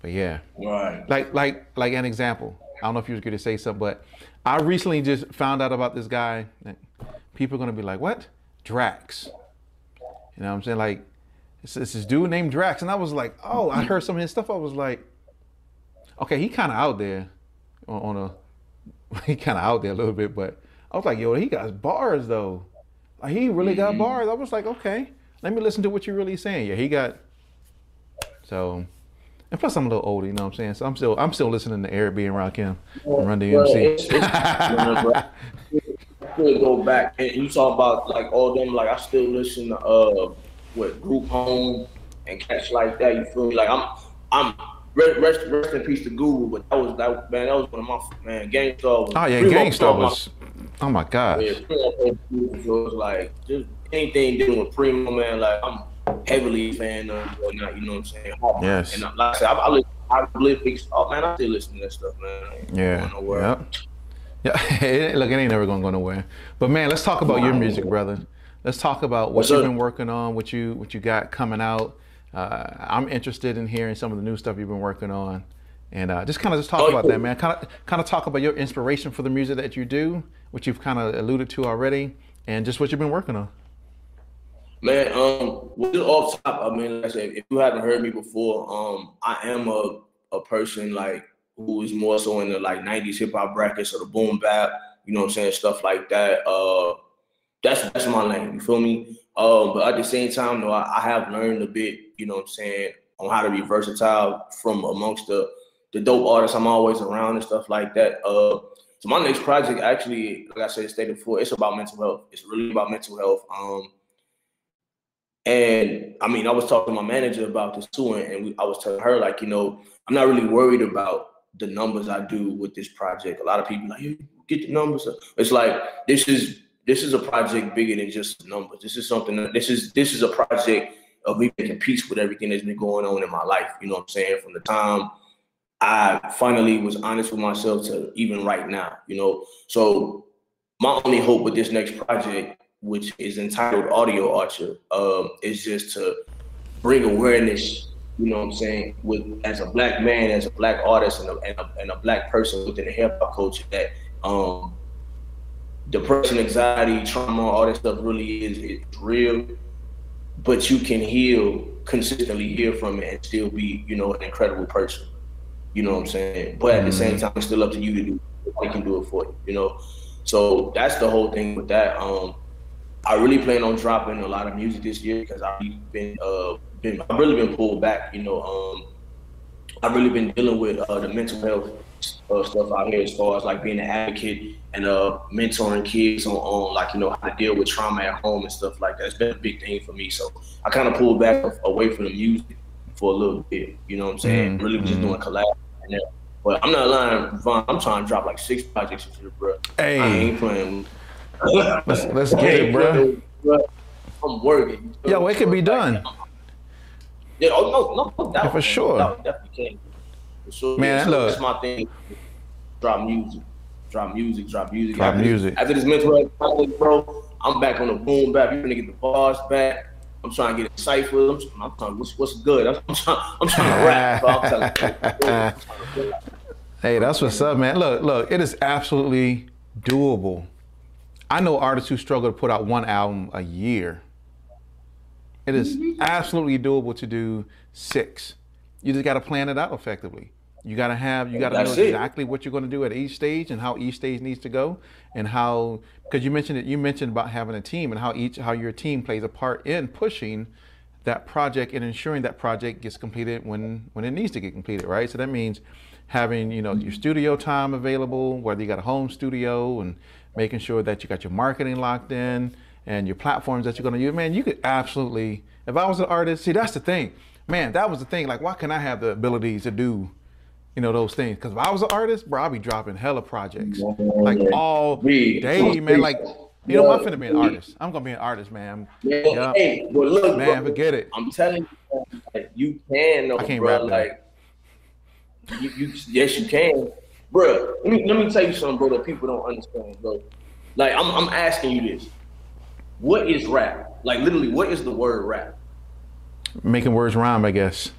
But yeah, right. Like like like an example. I don't know if you was going to say something, but I recently just found out about this guy. People are going to be like, what? Drax. You know what I'm saying? Like, it's, it's this dude named Drax. And I was like, oh, I heard some of his stuff. I was like, okay, he kind of out there on, on a, he kind of out there a little bit, but I was like, yo, he got bars though. Like, he really got mm-hmm. bars. I was like, okay, let me listen to what you're really saying. Yeah, he got, so and plus, I'm a little older, you know what I'm saying? So I'm still I'm still listening to Eric B and Rakim and Run DMC. Well, go back and you talk about like all them. Like I still listen to uh what Group Home and catch like that. You feel me? Like I'm I'm rest rest in peace to Guru, but that was that man. That was one of my man. Gang was. Oh yeah, Gang Starr was. Oh my god. Yeah, so it was like just anything dealing with Primo, man. Like I'm heavily fan of whatnot. You know what I'm saying? Yes. And like I said, I, I, listen, I live big stuff, man. I still listen to that stuff, man. Yeah. Yep. Yeah. Look, it ain't never gonna go nowhere. But man, let's talk about your music, brother. Let's talk about what What's you've up? been working on, what you what you got coming out. Uh, I'm interested in hearing some of the new stuff you've been working on, and uh, just kind of just talk oh, about that, man. Kind of kind of talk about your inspiration for the music that you do, which you've kind of alluded to already, and just what you've been working on. Man, um, just off top, I mean, like I said, if you haven't heard me before, um, I am a a person like who is more so in the like '90s hip hop brackets or the boom bap, you know what I'm saying, stuff like that. Uh, that's that's my lane. You feel me? Um, but at the same time, though, I, I have learned a bit, you know what I'm saying, on how to be versatile from amongst the the dope artists I'm always around and stuff like that. Uh, so my next project, actually, like I said, stated before, it's about mental health. It's really about mental health. Um, and I mean, I was talking to my manager about this too, and we, I was telling her like, you know, I'm not really worried about the numbers I do with this project. A lot of people like, you get the numbers. It's like this is this is a project bigger than just numbers. This is something. That, this is this is a project of me making peace with everything that's been going on in my life. You know what I'm saying? From the time I finally was honest with myself to even right now. You know, so my only hope with this next project which is entitled Audio Archer, um, is just to bring awareness you know what I'm saying, with as a black man, as a black artist, and a, and a, and a black person within the hip hop culture, that um, depression, anxiety, trauma, all that stuff really is, is real. But you can heal consistently, heal from it, and still be, you know, an incredible person. You know what I'm saying? But at the same mm-hmm. time, it's still up to you to do. I can do it for you. You know. So that's the whole thing with that. Um, I really plan on dropping a lot of music this year because I've been uh been I've really been pulled back. You know, um, I've really been dealing with uh, the mental health uh, stuff out here as far as like being an advocate and uh mentoring kids on, on like you know how to deal with trauma at home and stuff like that. It's been a big thing for me. So I kind of pulled back away from the music for a little bit. You know what I'm saying? Mm-hmm. Really just mm-hmm. doing collabs and But I'm not lying, Von. I'm trying to drop like six projects this year, bro. Hey, I ain't playing. let's let's get it, bro. I'm working. Yo, it could be done. Yeah, oh no, no, no doubt, yeah, for sure. No, definitely can. For sure. Man, so look, that's my thing. Drop music, drop music, drop music. Drop after music. This, after this mental health, bro, I'm back on the boom back. You're gonna get the bars back. I'm trying to get a cipher. I'm, I'm trying. What's what's good? I'm, I'm trying. I'm trying to rap. I'm telling you. Hey, that's what's up, man. Look, look, it is absolutely doable. I know artists who struggle to put out one album a year. It is mm-hmm. absolutely doable to do six. You just got to plan it out effectively. You got to have, you got to know exactly what you're going to do at each stage and how each stage needs to go, and how because you mentioned it. You mentioned about having a team and how each how your team plays a part in pushing that project and ensuring that project gets completed when when it needs to get completed, right? So that means having you know your studio time available, whether you got a home studio, and making sure that you got your marketing locked in and your platforms that you're going to use, man, you could absolutely. If I was an artist, see, that's the thing, man. That was the thing. Like, why can I have the abilities to do, you know, those things? Because if I was an artist, bro, I'd be dropping hella projects, like all day, man. Like, you know, I'm finna be an artist. I'm gonna be an artist, man. Yeah. Hey, but look, man, bro, forget it. I'm telling you, like, you can. Though, I can't bro, rap like. You, you, yes, you can, bro. Let me let me tell you something, bro. That people don't understand, bro. Like, I'm I'm asking you this what is rap? Like literally, what is the word rap? Making words rhyme, I guess.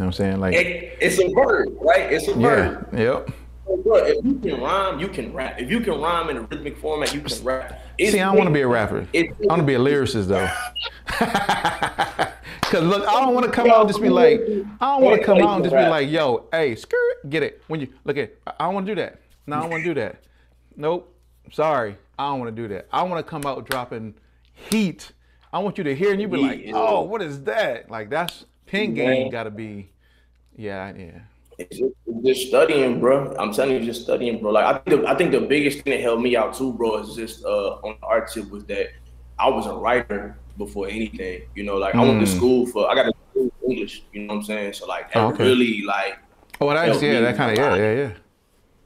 Know what I'm saying? Like it, it's a word, right? It's a word. Yeah. Yep. if you can rhyme, you can rap. If you can rhyme in a rhythmic format, you can rap. It's See, I don't want to be a rapper. I want to be a lyricist though. Cause look, I don't want to come out and just be like, I don't want to come out and just be like, yo, hey, skirt, get it. When you look at, I don't want to do that. No, I don't want to do that. Nope. Sorry. I don't want to do that. I want to come out dropping heat. I want you to hear and you be like, oh, what is that? Like that's pin game got to be, yeah, yeah. It's just, just, studying, bro. I'm telling you, just studying, bro. Like I think, the, I think the biggest thing that helped me out too, bro, is just uh, on the art tip was that I was a writer before anything. You know, like mm. I went to hmm. school for, I got to English. You know what I'm saying? So like, that oh, okay. really like. Oh, well, that's yeah, that kind of yeah, yeah, yeah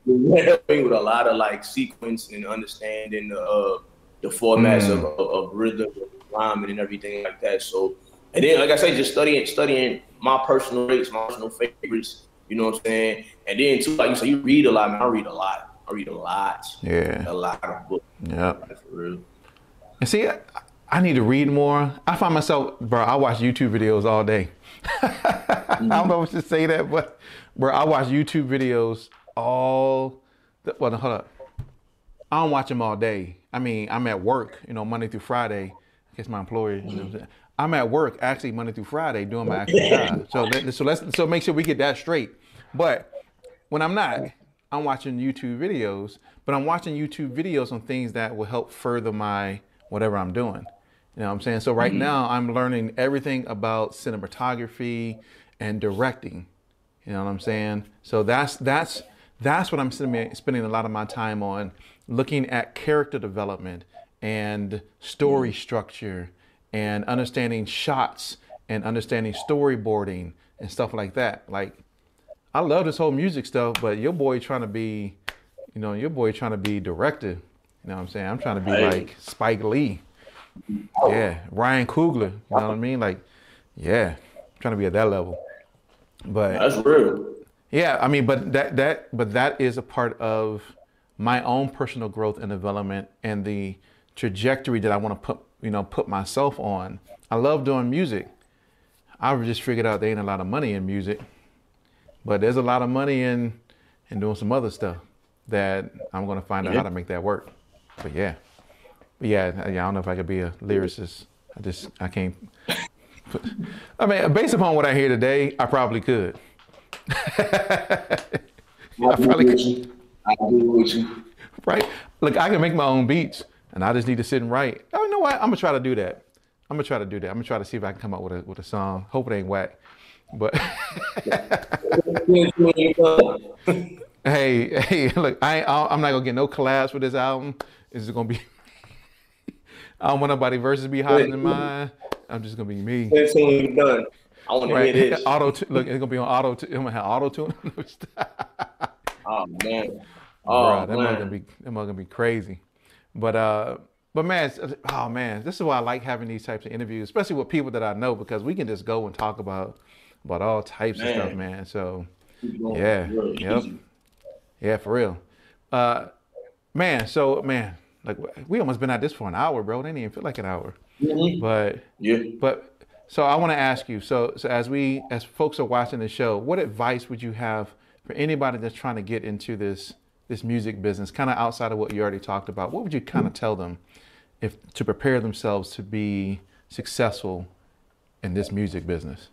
with a lot of like sequence and understanding the uh, the formats mm. of, of, rhythm, and rhyming, and everything like that. So, and then like I say, just studying studying my personal rates, my personal favorites. You know what I'm saying? And then too, like you say, you read a lot. Man, I read a lot. I read a lot. Yeah. A lot of books. Yeah. For real. And see, I, I need to read more. I find myself, bro. I watch YouTube videos all day. mm-hmm. I don't know if should say that, but bro, I watch YouTube videos all the, well hold up. I don't watch them all day. I mean, I'm at work, you know, Monday through Friday. I guess my employer, you know I'm, at work actually Monday through Friday doing my actual job. So let, so let's so make sure we get that straight. But when I'm not, I'm watching YouTube videos, but I'm watching YouTube videos on things that will help further my whatever I'm doing. You know what I'm saying? So right mm-hmm. now I'm learning everything about cinematography and directing. You know what I'm saying? So that's that's that's what I'm spending a lot of my time on, looking at character development and story mm. structure and understanding shots and understanding storyboarding and stuff like that. Like, I love this whole music stuff, but your boy trying to be, you know, your boy trying to be director. You know what I'm saying? I'm trying to be like Spike Lee. Oh. Yeah, Ryan Coogler. You know what I mean? Like, yeah, I'm trying to be at that level. But that's real. Yeah, I mean, but that that but that is a part of my own personal growth and development and the trajectory that I want to put you know put myself on. I love doing music. I've just figured out there ain't a lot of money in music, but there's a lot of money in in doing some other stuff that I'm gonna find out how to make that work. But yeah, but yeah, yeah. I don't know if I could be a lyricist. I just I can't. I mean, based upon what I hear today, I probably could. I probably could. I agree with you. Right? Look, I can make my own beats, and I just need to sit and write. Oh, you know what? I'm gonna try to do that. I'm gonna try to do that. I'm gonna try to see if I can come up with a with a song. Hope it ain't whack, but. hey, hey, look, I I'm not gonna get no collabs for this album. This is gonna be. I don't want nobody verses be higher than mine. I'm just gonna be me. That's done. I want to right. hear this. Auto, look, it's gonna be on auto. I'm gonna have auto tune. oh man. Oh, Bruh, that man. gonna be that gonna be crazy. But uh, but man, oh man, this is why I like having these types of interviews, especially with people that I know, because we can just go and talk about about all types man. of stuff, man. So yeah, yep, yeah, for real. Uh, man, so man, like we almost been at this for an hour, bro. It didn't even feel like an hour. But yeah, but so I want to ask you. So so as we as folks are watching the show, what advice would you have for anybody that's trying to get into this this music business, kind of outside of what you already talked about? What would you kind of mm-hmm. tell them if to prepare themselves to be successful in this music business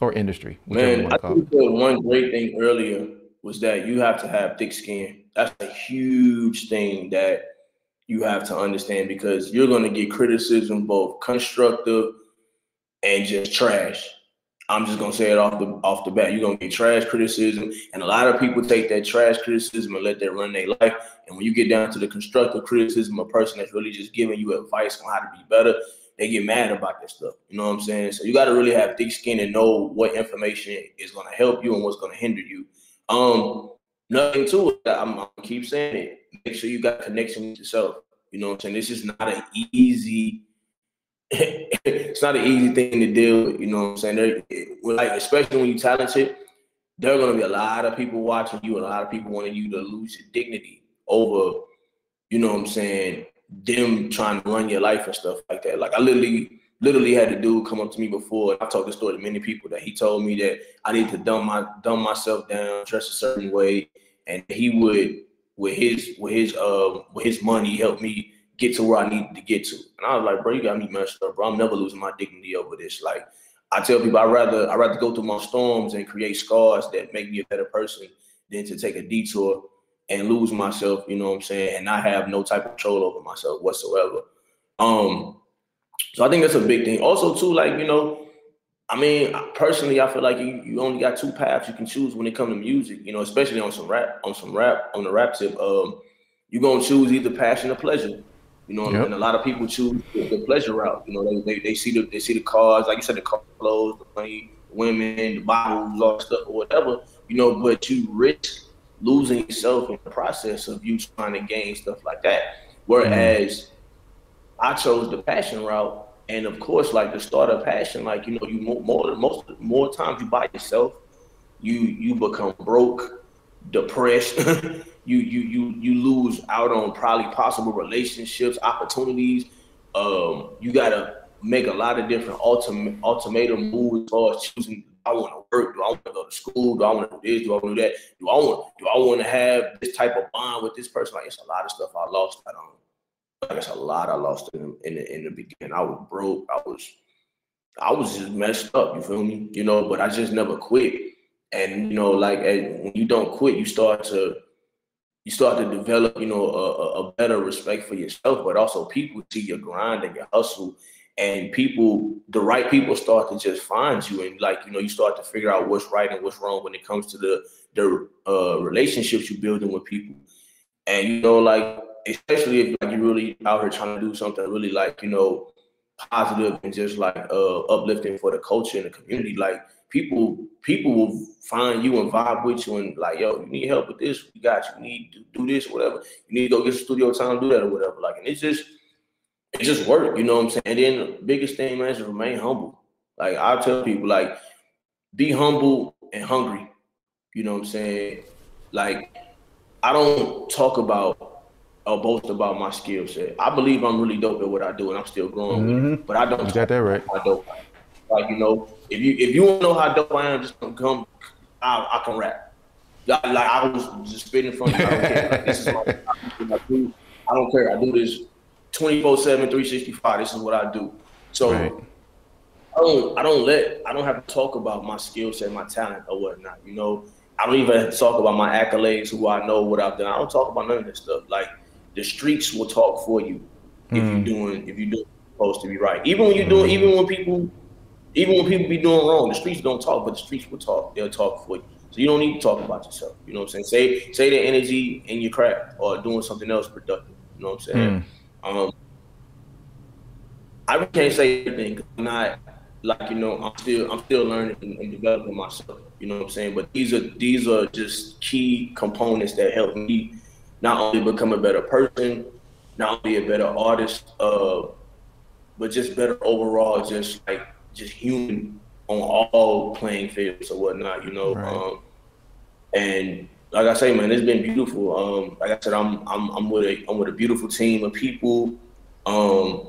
or industry? Man, I think the one great thing earlier was that you have to have thick skin. That's a huge thing that you have to understand because you're going to get criticism, both constructive and just trash. I'm just gonna say it off the off the bat. You're gonna get trash criticism, and a lot of people take that trash criticism and let that run their life. And when you get down to the constructive criticism, a person that's really just giving you advice on how to be better, they get mad about that stuff. You know what I'm saying? So you got to really have thick skin and know what information is gonna help you and what's gonna hinder you. Um, nothing to it. I'm, I'm gonna keep saying it. Make sure you got connection with yourself. You know what I'm saying? This is not an easy it's not an easy thing to deal with. You know what I'm saying? There, like especially when you're talented, there are gonna be a lot of people watching you, and a lot of people wanting you to lose your dignity over, you know what I'm saying, them trying to run your life and stuff like that. Like I literally, literally had a dude come up to me before. I told this story to many people that he told me that I need to dumb my dumb myself down, dress a certain way, and he would with his with his uh with his money help me get to where I needed to get to. And I was like, bro, you got me messed up, bro. I'm never losing my dignity over this. Like I tell people, I rather I rather go through my storms and create scars that make me a better person than to take a detour and lose myself. You know what I'm saying? And not have no type of control over myself whatsoever. Um, so I think that's a big thing. Also, too, like you know, I mean, personally, I feel like you, you only got two paths you can choose when it comes to music. You know, especially on some rap, on some rap, on the rap tip. Um, you're gonna choose either passion or pleasure. You know, yep. and a lot of people choose the, pleasure route. You know, they, they, they see the they see the cars, like you said, the clothes, the money, women, the bottles, all stuff or whatever. You know, but you risk losing yourself in the process of you trying to gain stuff like that. Whereas mm I chose the passion route, and of course, like the start of passion, like you know, you more more most more times you buy yourself, you you become broke, depressed. you you you you lose out on probably possible relationships, opportunities. Um, you gotta make a lot of different ultimate ultimatum moves as far as choosing. I want to work. Do I want to go to school? Do I want to do this? Do I want to do that? Do I want? Do I want to have this type of bond with this person? Like it's a lot of stuff I lost out on. Like it's a lot I lost in in the in the beginning. I was broke. I was I was just messed up. You feel me? You know, but I just never quit. And you know, like when you don't quit, you start to you start to develop, you know, a, a, better respect for yourself, but also people see your grind and your hustle, and people, the right people, start to just find you, and like you know, you start to figure out what's right and what's wrong when it comes to the the uh, relationships you're building with people, and you know, like especially if like you're really out here trying to do something really like you know positive and just like uh, uplifting for the culture and the community, like people people will find you and vibe with you and like, yo, you need help with this, we got you. You need to do this, whatever. You need to go get studio time, do that or whatever. Like, and it's just it just work, you know what I'm saying? And then the biggest thing, man, is remain humble. Like I tell people, like, be humble and hungry. You know what I'm saying? Like, I don't talk about or boast about my skill set. I believe I'm really dope at what I do, and I'm still growing. Mm-hmm. But I don't. You got that right. I dope. Like you know, if you if you want to know how dope I am, just come. I, I can rap. Like, I was just spitting from. I don't care. Like, this is my, I do. I don't care. I do this 24 7 365 this is what i do so right. i don't i don't let i don't have to talk about my skill set my talent or whatnot you know i don't even have to talk about my accolades who i know what i've done i don't talk about none of this stuff like the streets will talk for you if mm. you're doing if you're doing supposed to be right even when you're doing mm. even when people even when people be doing wrong the streets don't talk but the streets will talk they'll talk for you so you don't need to talk about yourself you know what i'm saying say say the energy in your craft or doing something else productive you know what i'm saying mm. Um, I can't say anything. Because I'm not like you know. I'm still I'm still learning and, developing myself. You know what I'm saying? But these are these are just key components that help me not only become a better person, not only a better artist, uh, but just better overall. Just like just human on all playing fields or whatnot. You know. Right. Um, and like I say, man, it's been beautiful. Um, like I said, I'm I'm I'm with a I'm with a beautiful team of people. Um,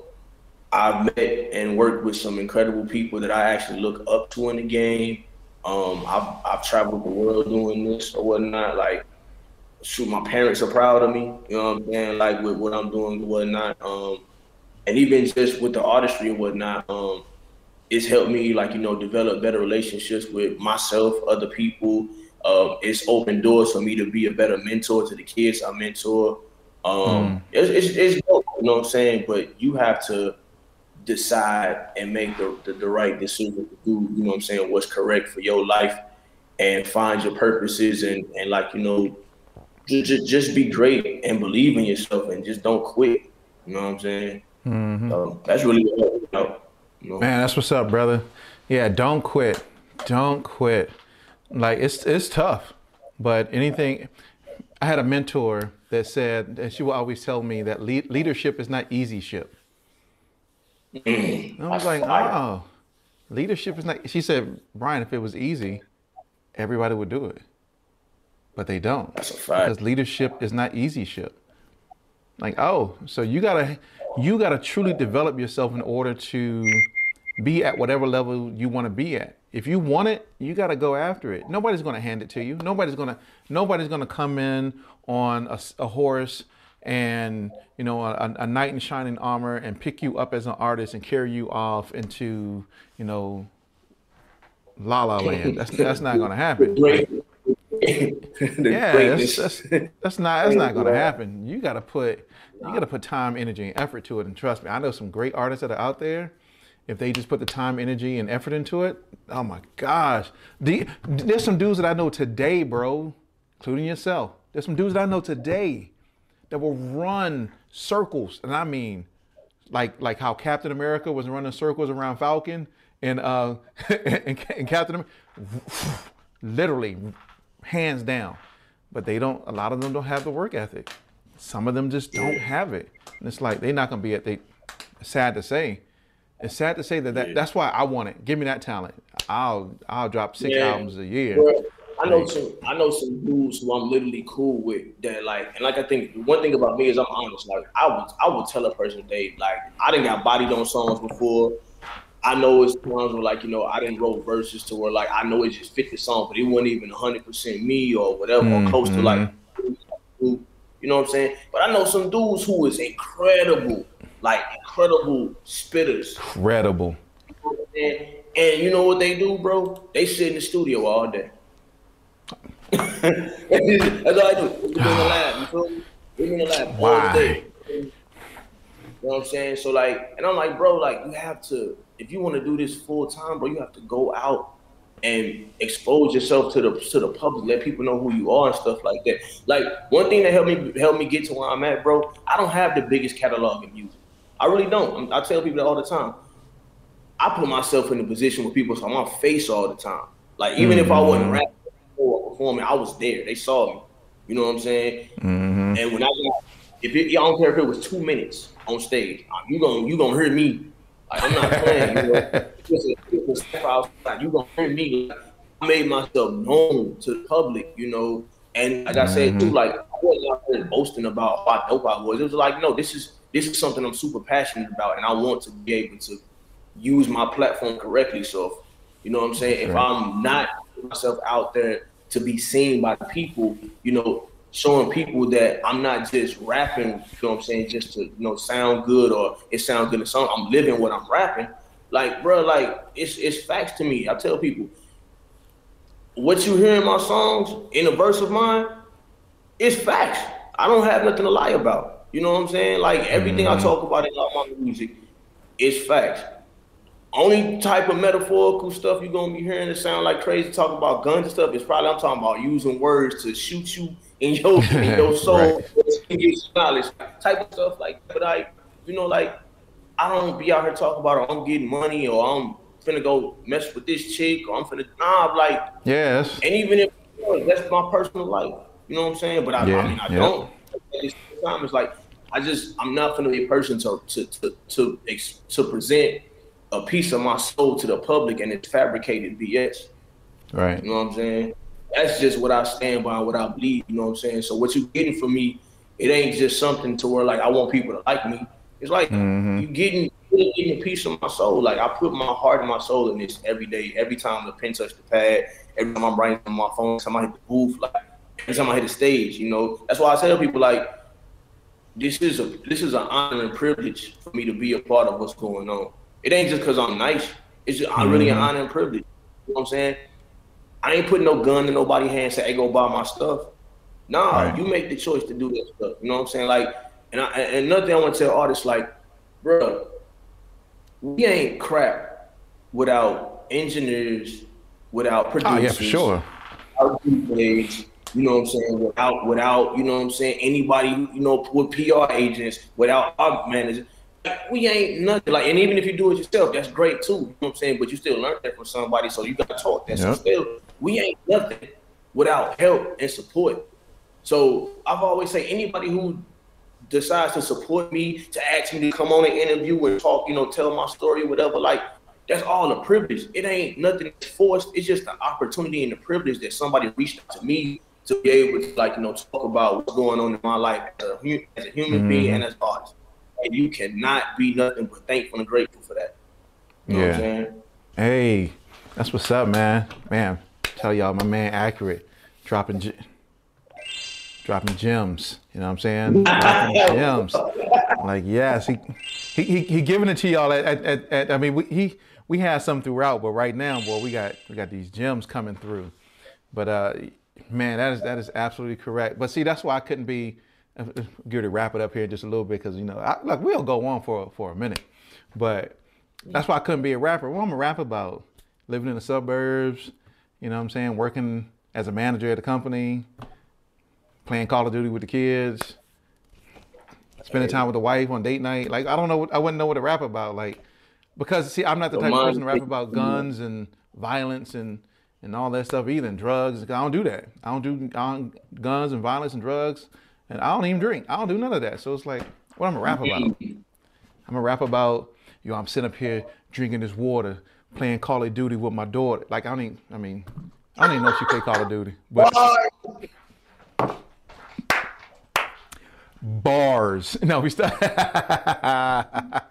I've met and worked with some incredible people that I actually look up to in the game. Um, I've I've traveled the world doing this or whatnot. Like, shoot, my parents are proud of me. You know what I'm saying? Like with what I'm doing and whatnot. Um, and even just with the artistry and whatnot, um, it's helped me like you know develop better relationships with myself, other people, uh, it's opened doors for me to be a better mentor to the kids I mentor. Um, mm. it's, it's, it's dope, you know what I'm saying? But you have to decide and make the, the, the, right decision to do, you know what I'm saying, what's correct for your life and find your purposes and, and like, you know, just, just be great and believe in yourself and just don't quit. You know what I'm saying? Mm-hmm. So that's really what know? Man, that's what's up, brother. Yeah, don't quit. Don't quit like it's it's tough, but anything. I had a mentor that said, and she would always tell me that lead, leadership is not easy ship. I was like, oh, leadership is not. She said, Brian, if it was easy, everybody would do it, but they don't. That's a fact. Because leadership is not easy ship. Like, oh, so you gotta you gotta truly develop yourself in order to be at whatever level you want to be at. If you want it, you got to go after it. Nobody's going to hand it to you. Nobody's going to nobody's going to come in on a, a, horse and you know a, a, knight in shining armor and pick you up as an artist and carry you off into you know la la land. That's that's not going to happen. yeah, that's, that's, that's, not that's not going to happen. You got to put you got to put time, energy, and effort to it. And trust me, I know some great artists that are out there if they just put the time, energy, and effort into it, oh my gosh. There's some dudes that I know today, bro, including yourself. There's some dudes that I know today that will run circles, and I mean, like like how Captain America was running circles around Falcon, and uh, and, and Captain America, literally, hands down. But they don't. A lot of them don't have the work ethic. Some of them just don't have it, and it's like they're not gonna be at. They sad to say, it's sad to say that, that that's why I want it. Give me that talent. I'll I'll drop six yeah. albums a year. Well, I know some I know some dudes who I'm literally cool with that like and like I think one thing about me is I'm honest. Like I would I would tell a person they like I didn't got bodied on songs before. I know it's times where like you know I didn't wrote verses to where like I know it just fit the song, but it wasn't even hundred percent me or whatever mm-hmm. or close to like you know what I'm saying. But I know some dudes who is incredible like incredible spitters. Incredible. And, and you know what they do, bro? They sit in the studio all day. That's all I do. We in the lab. You feel me? We in the lab all day. You know what I'm saying? So like, and I'm like, bro, like you have to, if you want to do this full time, bro, you have to go out and expose yourself to the to the public, let people know who you are and stuff like that. Like one thing that helped me help me get to where I'm at, bro. I don't have the biggest catalog of music. I really don't. I tell people that all the time. I put myself in a position where people saw my face all the time. Like even mm-hmm. if I wasn't mm-hmm. rapping or performing, I was there. They saw me. You know what I'm saying? Mm-hmm. And when I got, if it, I don't care if it was two minutes on stage, you gonna you gonna hear me. Like I'm not playing. You know, it's you gonna hear me. I made myself known to the public. You know, and like I said too, mm-hmm. like I wasn't out there boasting about how dope I was. It was like, no, this is this is something I'm super passionate about, and I want to be able to use my platform correctly. So, you know what I'm saying? If I'm not myself out there to be seen by people, you know, showing people that I'm not just rapping, you know what I'm saying, just to, you know, sound good or it sounds good in song. I'm living what I'm rapping. Like, bro, like it's it's facts to me. I tell people, what you hear in my songs, in a verse of mine, it's facts. I don't have nothing to lie about. You know what I'm saying? Like everything mm-hmm. I talk about in all my music is facts. Only type of metaphorical stuff you're gonna be hearing that sound like crazy talk about guns and stuff is probably I'm talking about using words to shoot you in your in your soul, right. knowledge type of stuff like. But I, you know, like I don't be out here talking about I'm getting money or I'm finna go mess with this chick or I'm finna nah like yes. And even if that's my personal life, you know what I'm saying? But I, yeah. I mean I yeah. don't. At the same time, it's like I just I'm not gonna be a person to to to to, to present a piece of my soul to the public and it's fabricated BS. Right. You know what I'm saying? That's just what I stand by, what I believe. You know what I'm saying? So what you getting from me, it ain't just something to where like I want people to like me. It's like mm-hmm. you getting getting a piece of my soul. Like I put my heart and my soul in this every day. Every time the pen touch the pad, every time I'm writing on my phone, time I hit the booth, like every time I hit the stage. You know, that's why I tell people like this is a this is an honor and privilege for me to be a part of what's going on. It ain't just because I'm nice. It's just mm-hmm. really an mm-hmm. honor and privilege. You know what I'm saying? I ain't putting no gun in nobody's hand. Say, "Hey, go buy my stuff." Nah, right. you make the choice to do that stuff. You know what I'm saying? Like, and I, and another thing I want to tell artists, like, bro, we ain't crap without engineers, without producers. Oh yeah, for sure. you know what I'm saying? Without, without, you know what I'm saying? Anybody, you know, with PR agents, without our managers we ain't nothing. Like, and even if you do it yourself, that's great too. You know what I'm saying? But you still learn that from somebody, so you got to talk that. Yep. So still, we ain't nothing without help and support. So I've always say anybody who decides to support me, to ask me to come on an interview and talk, you know, tell my story, whatever, like that's all a privilege. It ain't nothing forced. It's just the opportunity and the privilege that somebody reached out to me to be able to like, you know, talk about what's going on in my life as a, as a human mm-hmm. being and as artist and you cannot be nothing but thankful and grateful for that. You know yeah. Hey, that's what's up, man. Man, tell y'all, my man, Ackurate, dropping, dropping gems. You know what I'm saying? dropping gems. Like yes, he, he he he giving it to y'all. At, at, at, at I mean, we, he we had some throughout, but right now, boy, we got we got these gems coming through. But uh, man, that is that is absolutely correct. But see, that's why I couldn't be Good to wrap it up here just a little bit because you know, I, look, we'll go on for for a minute, but that's why I couldn't be a rapper. What I'm a rap about? Living in the suburbs, you know what I'm saying? Working as a manager at a company, playing Call of Duty with the kids, spending time with the wife on date night. Like I don't know, what, I wouldn't know what to rap about. Like because see, I'm not the type of person to rap about guns and violence and and all that stuff either, and drugs. I don't do that. I don't do I don't, guns and violence and drugs. And I don't even drink. I don't do none of that. So it's like, what I'm gonna rap about? I'm gonna rap about, you know, I'm sitting up here drinking this water, playing Call of Duty with my daughter. Like I don't even, I mean, I don't even know if she play Call of Duty. But bars. No, we start. but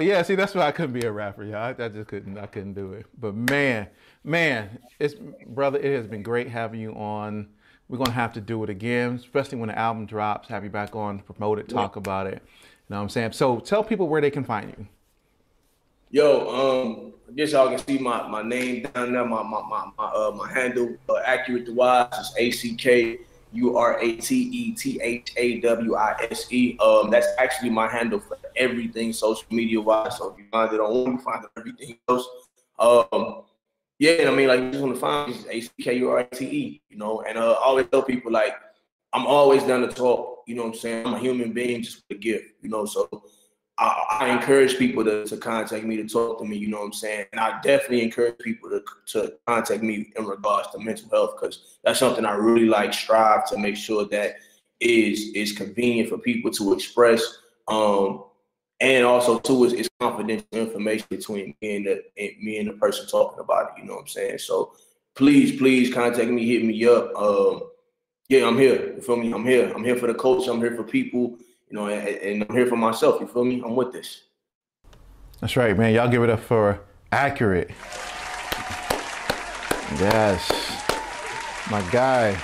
yeah, see, that's why I couldn't be a rapper. Yeah, I, I, just couldn't. I couldn't do it. But man, man, it's brother. It has been great having you on we're gonna have to do it again, especially when the album drops. Have you back on, promote it, talk yeah. about it. You know what I'm saying? So tell people where they can find you. Yo, um, I guess y'all can see my, my name down there. My my my my, uh, my handle, uh, Ackurate the wise is A C K U R A T E T H A W I S E. Um, that's actually my handle for everything social media wise. So if you find it on one, you find everything else. Um, yeah, I mean, like you just want to find A C K U R I T E, you know, and uh, I always tell people like I'm always down to talk. You know what I'm saying? I'm a human being, just with a gift, you know. So I, encourage people to, to contact me to talk to me. You know what I'm saying? And I definitely encourage people to to contact me in regards to mental health because that's something I really like strive to make sure that is is convenient for people to express. Um, and also too is, is confidential information between me and the and me and the person talking about it. You know what I'm saying? So please, please contact me, hit me up. Um, yeah, I'm here. You feel me? I'm here. I'm here for the coach. I'm here for people. You know, and, and I'm here for myself. You feel me? I'm with this. That's right, man. Y'all give it up for Ackurate. Yes. My guy.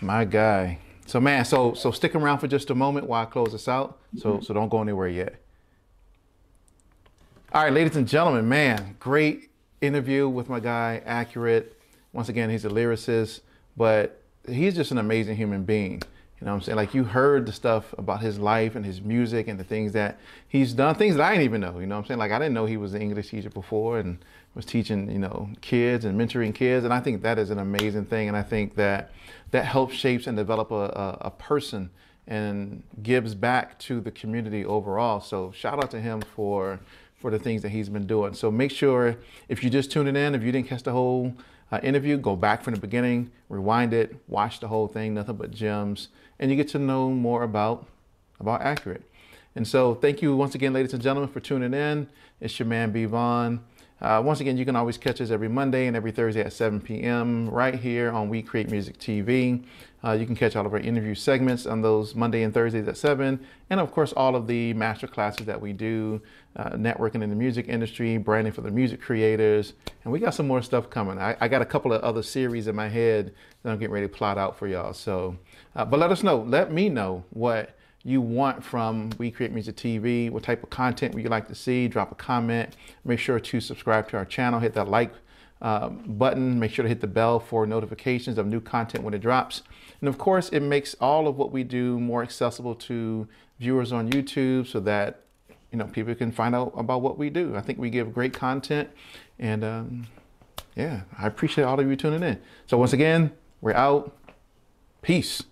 My guy. So man, so so stick around for just a moment while I close this out. So mm-hmm. so don't go anywhere yet. All right, ladies and gentlemen, man, great interview with my guy, Ackurate. Once again, he's a lyricist, but he's just an amazing human being. You know what I'm saying? Like you heard the stuff about his life and his music and the things that he's done, things that I didn't even know. You know what I'm saying? Like I didn't know he was an English teacher before and was teaching, you know, kids and mentoring kids. And I think that is an amazing thing. And I think that that helps shapes and develop a, a, a person and gives back to the community overall. So shout out to him for for the things that he's been doing. So make sure if you just tuned in, if you didn't catch the whole uh, interview, go back from the beginning, rewind it, watch the whole thing, nothing but gems, and you get to know more about about Ackurate. And so thank you once again, ladies and gentlemen, for tuning in. It's your man B Vaughn. Uh, once again, you can always catch us every Monday and every Thursday at 7 p.m. right here on We Create Music TV. Uh, you can catch all of our interview segments on those Monday and Thursdays at 7. And of course, all of the master classes that we do, uh, networking in the music industry, branding for the music creators. And we got some more stuff coming. I, I got a couple of other series in my head that I'm getting ready to plot out for y'all. So, uh, but let us know. Let me know what you want from We Create Music TV, what type of content would you like to see, drop a comment. Make sure to subscribe to our channel, hit that like uh, button, make sure to hit the bell for notifications of new content when it drops. And of course, it makes all of what we do more accessible to viewers on YouTube so that you know people can find out about what we do. I think we give great content and um, yeah, I appreciate all of you tuning in. So once again, we're out. Peace.